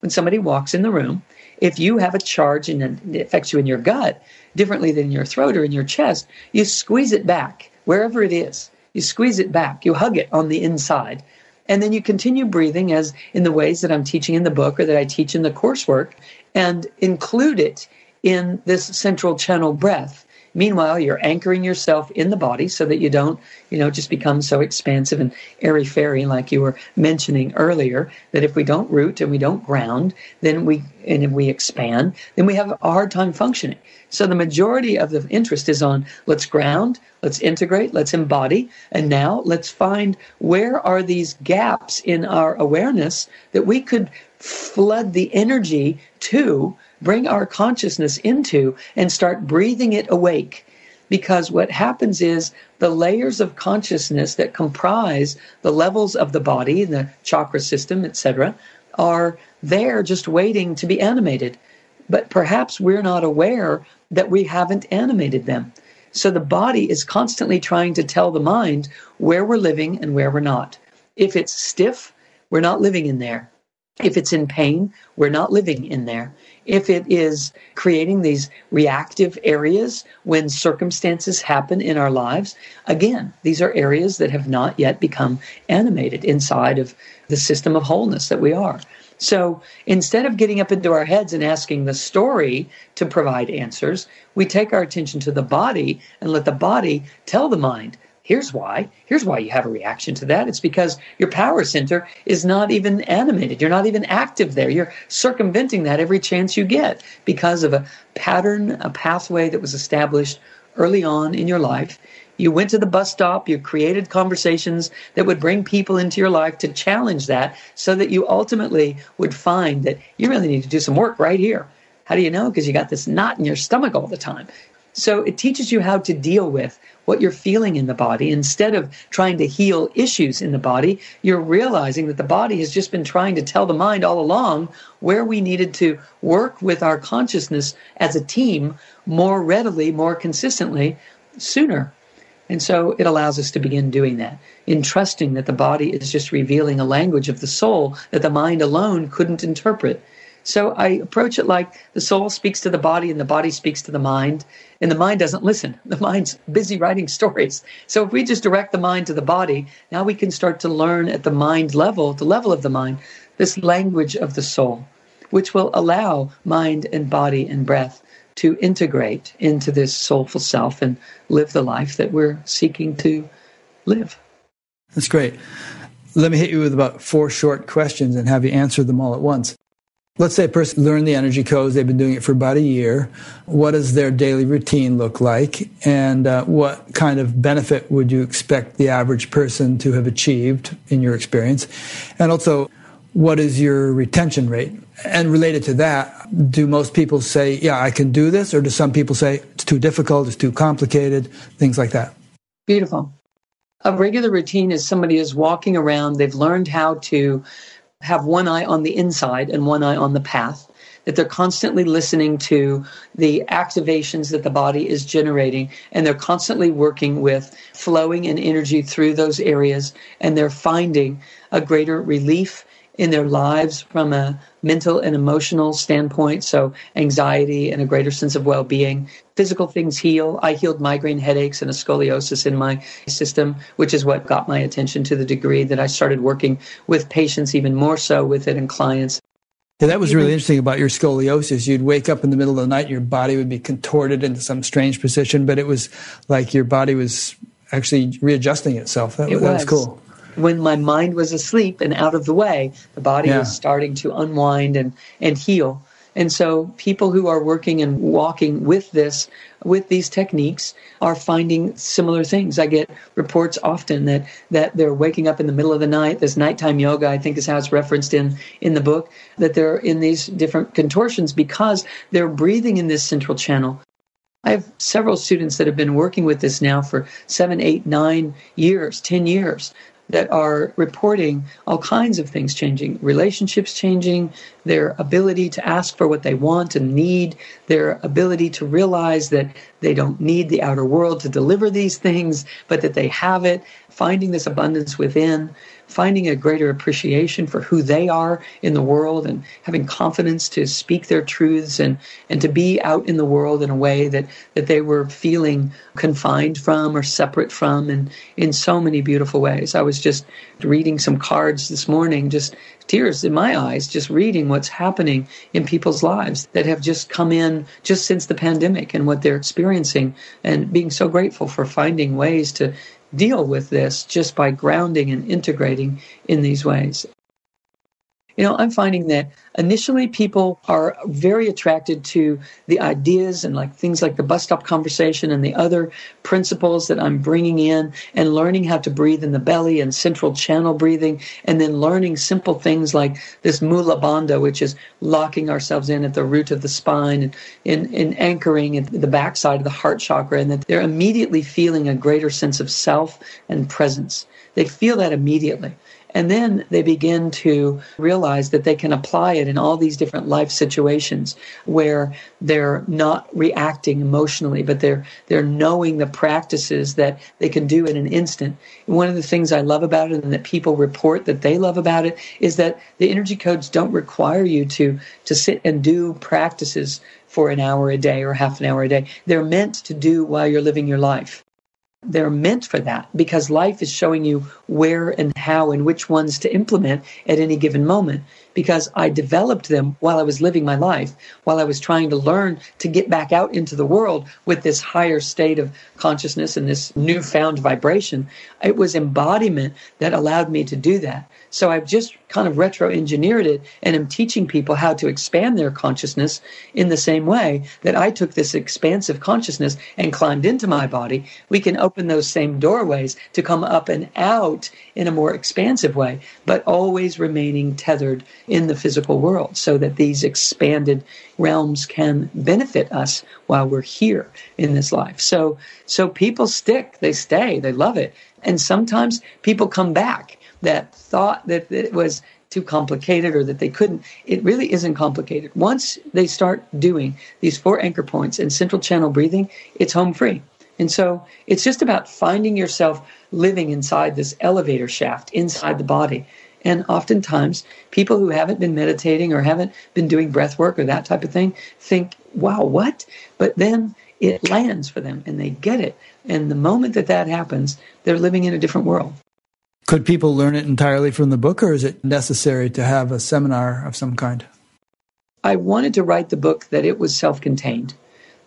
B: when somebody walks in the room, if you have a charge and it affects you in your gut differently than your throat or in your chest, you squeeze it back wherever it is. You squeeze it back, you hug it on the inside. And then you continue breathing as in the ways that I'm teaching in the book or that I teach in the coursework and include it in this central channel breath. Meanwhile, you're anchoring yourself in the body so that you don't, you know, just become so expansive and airy fairy like you were mentioning earlier. That if we don't root and we don't ground, then we and if we expand, then we have a hard time functioning. So the majority of the interest is on let's ground, let's integrate, let's embody, and now let's find where are these gaps in our awareness that we could flood the energy to bring our consciousness into and start breathing it awake. Because what happens is the layers of consciousness that comprise the levels of the body, the chakra system, etc., are there just waiting to be animated. But perhaps we're not aware that we haven't animated them. So the body is constantly trying to tell the mind where we're living and where we're not. If it's stiff, we're not living in there. If it's in pain, we're not living in there if it is creating these reactive areas when circumstances happen in our lives, again, these are areas that have not yet become animated inside of the system of wholeness that we are. So instead of getting up into our heads and asking the story to provide answers, we take our attention to the body and let the body tell the mind, Here's why. Here's why you have a reaction to that. It's because your power center is not even animated. You're not even active there. You're circumventing that every chance you get because of a pattern, a pathway that was established early on in your life. You went to the bus stop, you created conversations that would bring people into your life to challenge that so that you ultimately would find that you really need to do some work right here. How do you know? Because you got this knot in your stomach all the time. So it teaches you how to deal with what you're feeling in the body. Instead of trying to heal issues in the body, you're realizing that the body has just been trying to tell the mind all along where we needed to work with our consciousness as a team more readily, more consistently, sooner. And so it allows us to begin doing that in trusting that the body is just revealing a language of the soul that the mind alone couldn't interpret. So I approach it like the soul speaks to the body and the body speaks to the mind, and the mind doesn't listen. The mind's busy writing stories. So if we just direct the mind to the body, now we can start to learn at the mind level, the level of the mind, this language of the soul, which will allow mind and body and breath to integrate into this soulful self and live the life that we're seeking to live.
A: That's great. Let me hit you with about four short questions and have you answer them all at once. Let's say a person learned the energy codes, they've been doing it for about a year. What does their daily routine look like? And uh, what kind of benefit would you expect the average person to have achieved in your experience? And also, what is your retention rate? And related to that, do most people say, yeah, I can do this? Or do some people say it's too difficult, it's too complicated, things like that?
B: Beautiful. A regular routine is somebody is walking around, they've learned how to have one eye on the inside and one eye on the path that they're constantly listening to the activations that the body is generating and they're constantly working with flowing and energy through those areas and they're finding a greater relief in their lives from a mental and emotional standpoint. So, anxiety and a greater sense of well being. Physical things heal. I healed migraine headaches and a scoliosis in my system, which is what got my attention to the degree that I started working with patients even more so with it and clients.
A: Yeah, that was mm-hmm. really interesting about your scoliosis. You'd wake up in the middle of the night, and your body would be contorted into some strange position, but it was like your body was actually readjusting itself. That,
B: it
A: that was. was cool.
B: When my mind was asleep and out of the way, the body yeah. was starting to unwind and, and heal. And so people who are working and walking with this, with these techniques are finding similar things. I get reports often that, that they're waking up in the middle of the night. This nighttime yoga, I think is how it's referenced in, in the book, that they're in these different contortions because they're breathing in this central channel. I have several students that have been working with this now for seven, eight, nine years, 10 years that are reporting all kinds of things changing, relationships changing, their ability to ask for what they want and need, their ability to realize that they don't need the outer world to deliver these things, but that they have it, finding this abundance within finding a greater appreciation for who they are in the world and having confidence to speak their truths and, and to be out in the world in a way that, that they were feeling confined from or separate from and in so many beautiful ways. I was just reading some cards this morning, just tears in my eyes, just reading what's happening in people's lives that have just come in just since the pandemic and what they're experiencing and being so grateful for finding ways to deal with this just by grounding and integrating in these ways. You know, I'm finding that initially people are very attracted to the ideas and like things like the bus stop conversation and the other principles that I'm bringing in and learning how to breathe in the belly and central channel breathing and then learning simple things like this mula bandha, which is locking ourselves in at the root of the spine and in, in anchoring at the backside of the heart chakra and that they're immediately feeling a greater sense of self and presence. They feel that immediately. And then they begin to realize that they can apply it in all these different life situations where they're not reacting emotionally, but they're, they're knowing the practices that they can do in an instant. one of the things I love about it and that people report that they love about it is that the energy codes don't require you to, to sit and do practices for an hour a day or half an hour a day. They're meant to do while you're living your life. They're meant for that because life is showing you where and how and which ones to implement at any given moment. Because I developed them while I was living my life, while I was trying to learn to get back out into the world with this higher state of consciousness and this newfound vibration. It was embodiment that allowed me to do that. So I've just kind of retro engineered it and am teaching people how to expand their consciousness in the same way that I took this expansive consciousness and climbed into my body. We can open those same doorways to come up and out in a more expansive way, but always remaining tethered in the physical world so that these expanded realms can benefit us while we're here in this life. So, so people stick, they stay, they love it. And sometimes people come back that thought that it was too complicated or that they couldn't. It really isn't complicated. Once they start doing these four anchor points and central channel breathing, it's home free. And so it's just about finding yourself living inside this elevator shaft inside the body. And oftentimes, people who haven't been meditating or haven't been doing breath work or that type of thing think, wow, what? But then it lands for them and they get it. And the moment that that happens, they're living in a different world.
A: Could people learn it entirely from the book, or is it necessary to have a seminar of some kind?
B: I wanted to write the book that it was self contained,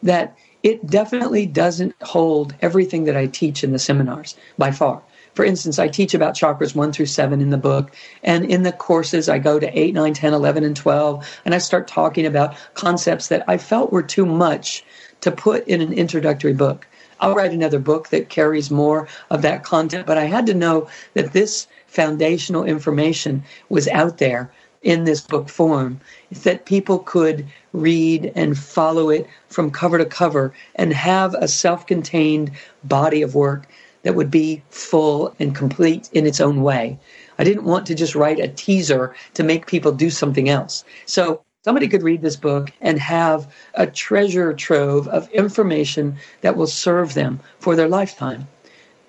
B: that it definitely doesn't hold everything that I teach in the seminars by far. For instance, I teach about chakras 1 through 7 in the book. And in the courses, I go to 8, 9, 10, 11, and 12. And I start talking about concepts that I felt were too much to put in an introductory book. I'll write another book that carries more of that content, but I had to know that this foundational information was out there in this book form that people could read and follow it from cover to cover and have a self contained body of work that would be full and complete in its own way. I didn't want to just write a teaser to make people do something else. So somebody could read this book and have a treasure trove of information that will serve them for their lifetime.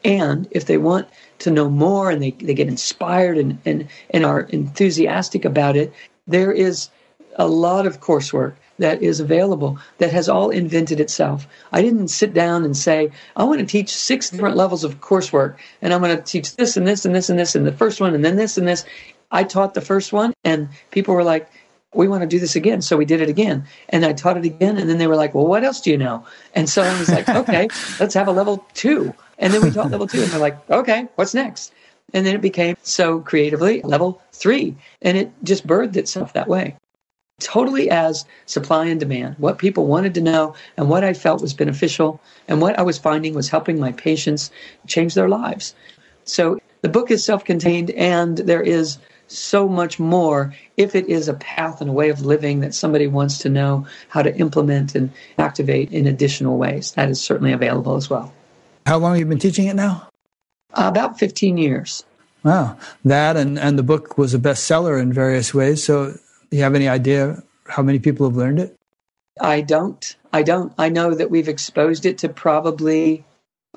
B: And if they want to know more and they, they get inspired and, and, and are enthusiastic about it, there is a lot of coursework that is available that has all invented itself. I didn't sit down and say, I want to teach six different levels of coursework and I'm going to teach this and this and this and this and the first one and then this and this. I taught the first one and people were like, we want to do this again. So we did it again. And I taught it again. And then they were like, well, what else do you know? And so I was like, okay, let's have a level two. And then we taught level two. And they're like, okay, what's next? And then it became so creatively level three. And it just birthed itself that way totally as supply and demand, what people wanted to know and what I felt was beneficial and what I was finding was helping my patients change their lives. So the book is self contained and there is so much more if it is a path and a way of living that somebody wants to know how to implement and activate in additional ways. That is certainly available as well.
A: How long have you been teaching it now?
B: Uh, about 15 years.
A: Wow. That and, and the book was a bestseller in various ways. So you have any idea how many people have learned it?
B: I don't. I don't. I know that we've exposed it to probably,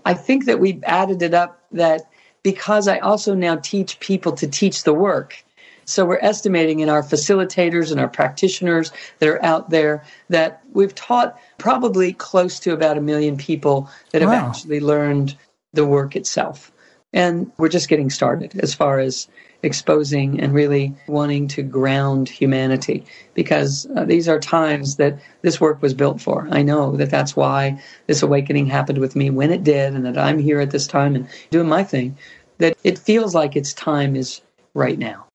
B: I think that we've added it up that because I also now teach people to teach the work. So we're estimating in our facilitators and our practitioners that are out there that we've taught probably close to about a million people that have wow. actually learned the work itself. And we're just getting started as far as exposing and really wanting to ground humanity because uh, these are times that this work was built for. I know that that's why this awakening happened with me when it did, and that I'm here at this time and doing my thing. That it feels like its time is right now.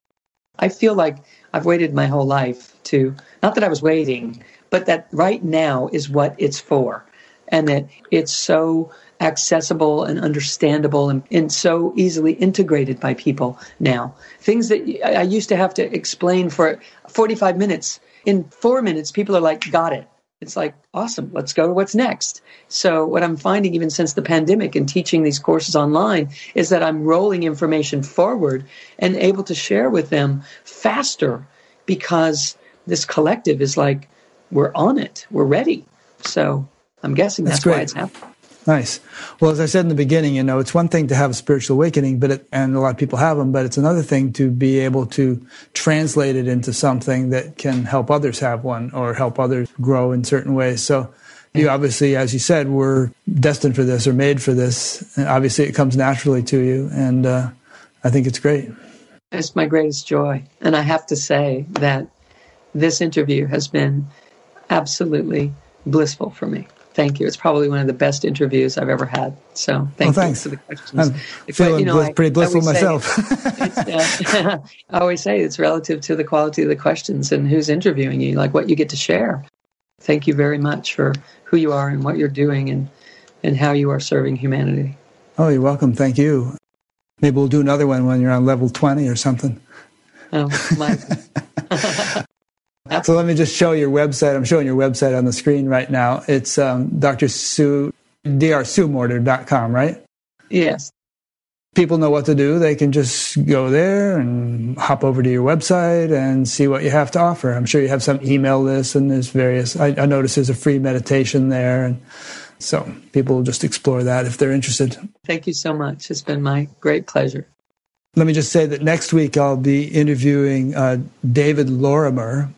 B: I feel like I've waited my whole life to, not that I was waiting, but that right now is what it's for. And that it's so accessible and understandable and, and, so easily integrated by people now. Things that I used to have to explain for 45 minutes. In four minutes, people are like, got it. It's like, awesome, let's go to what's next. So, what I'm finding even since the pandemic and teaching these courses online is that I'm rolling information forward and able to share with them faster because this collective is like, we're on it, we're ready. So, I'm guessing that's, that's why it's happening.
A: Nice. Well, as I said in the beginning, you know, it's one thing to have a spiritual awakening, but it, and a lot of people have them, but it's another thing to be able to translate it into something that can help others have one or help others grow in certain ways. So you obviously, as you said, were destined for this or made for this. And obviously, it comes naturally to you, and uh, I think it's great.
B: It's my greatest joy, and I have to say that this interview has been absolutely blissful for me. Thank you. It's probably one of the best interviews I've ever had. So thank
A: well,
B: you
A: for the questions. I'm feeling you know, pretty blissful myself.
B: uh, I always say it's relative to the quality of the questions and who's interviewing you, like what you get to share. Thank you very much for who you are and what you're doing and, and how you are serving humanity.
A: Oh, you're welcome. Thank you. Maybe we'll do another one when you're on level 20 or something.
B: Oh, my.
A: So let me just show your website. I'm showing your website on the screen right now. It's um, Dr. Sue, drsuemorter.com, right?
B: Yes.
A: People know what to do. They can just go there and hop over to your website and see what you have to offer. I'm sure you have some email list and there's various, I, I notice there's a free meditation there. And so people will just explore that if they're interested.
B: Thank you so much. It's been my great pleasure.
A: Let me just say that next week I'll be interviewing uh, David Lorimer,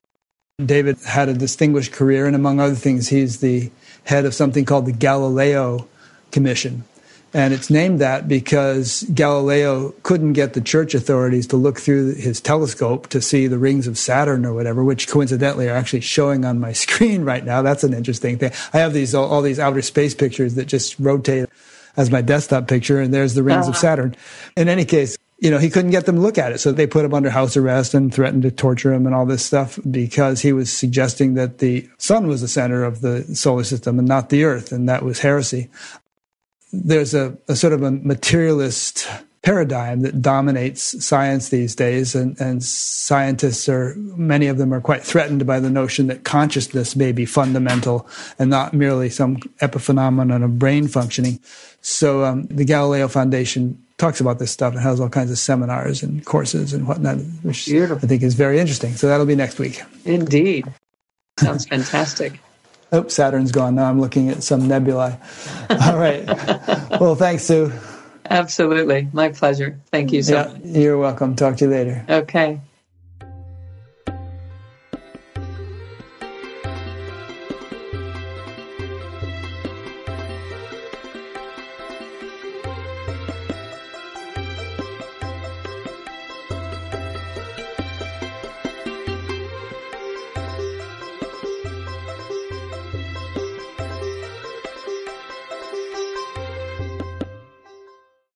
A: David had a distinguished career, and among other things, he's the head of something called the Galileo Commission. And it's named that because Galileo couldn't get the church authorities to look through his telescope to see the rings of Saturn or whatever, which coincidentally are actually showing on my screen right now. That's an interesting thing. I have these all, all these outer space pictures that just rotate as my desktop picture, and there's the rings uh-huh. of Saturn. In any case, you know, he couldn't get them to look at it. So they put him under house arrest and threatened to torture him and all this stuff because he was suggesting that the sun was the center of the solar system and not the earth. And that was heresy. There's a, a sort of a materialist paradigm that dominates science these days, and, and scientists are many of them are quite threatened by the notion that consciousness may be fundamental and not merely some epiphenomenon of brain functioning. So um, the Galileo Foundation talks about this stuff and has all kinds of seminars and courses and whatnot, which Beautiful. I think is very interesting. So that'll be next week.
B: Indeed. Sounds fantastic.
A: Oh, Saturn's gone. Now I'm looking at some nebulae. All right. well, thanks, Sue.
B: Absolutely. My pleasure. Thank you so yeah, much.
A: You're welcome. Talk to you later.
B: Okay.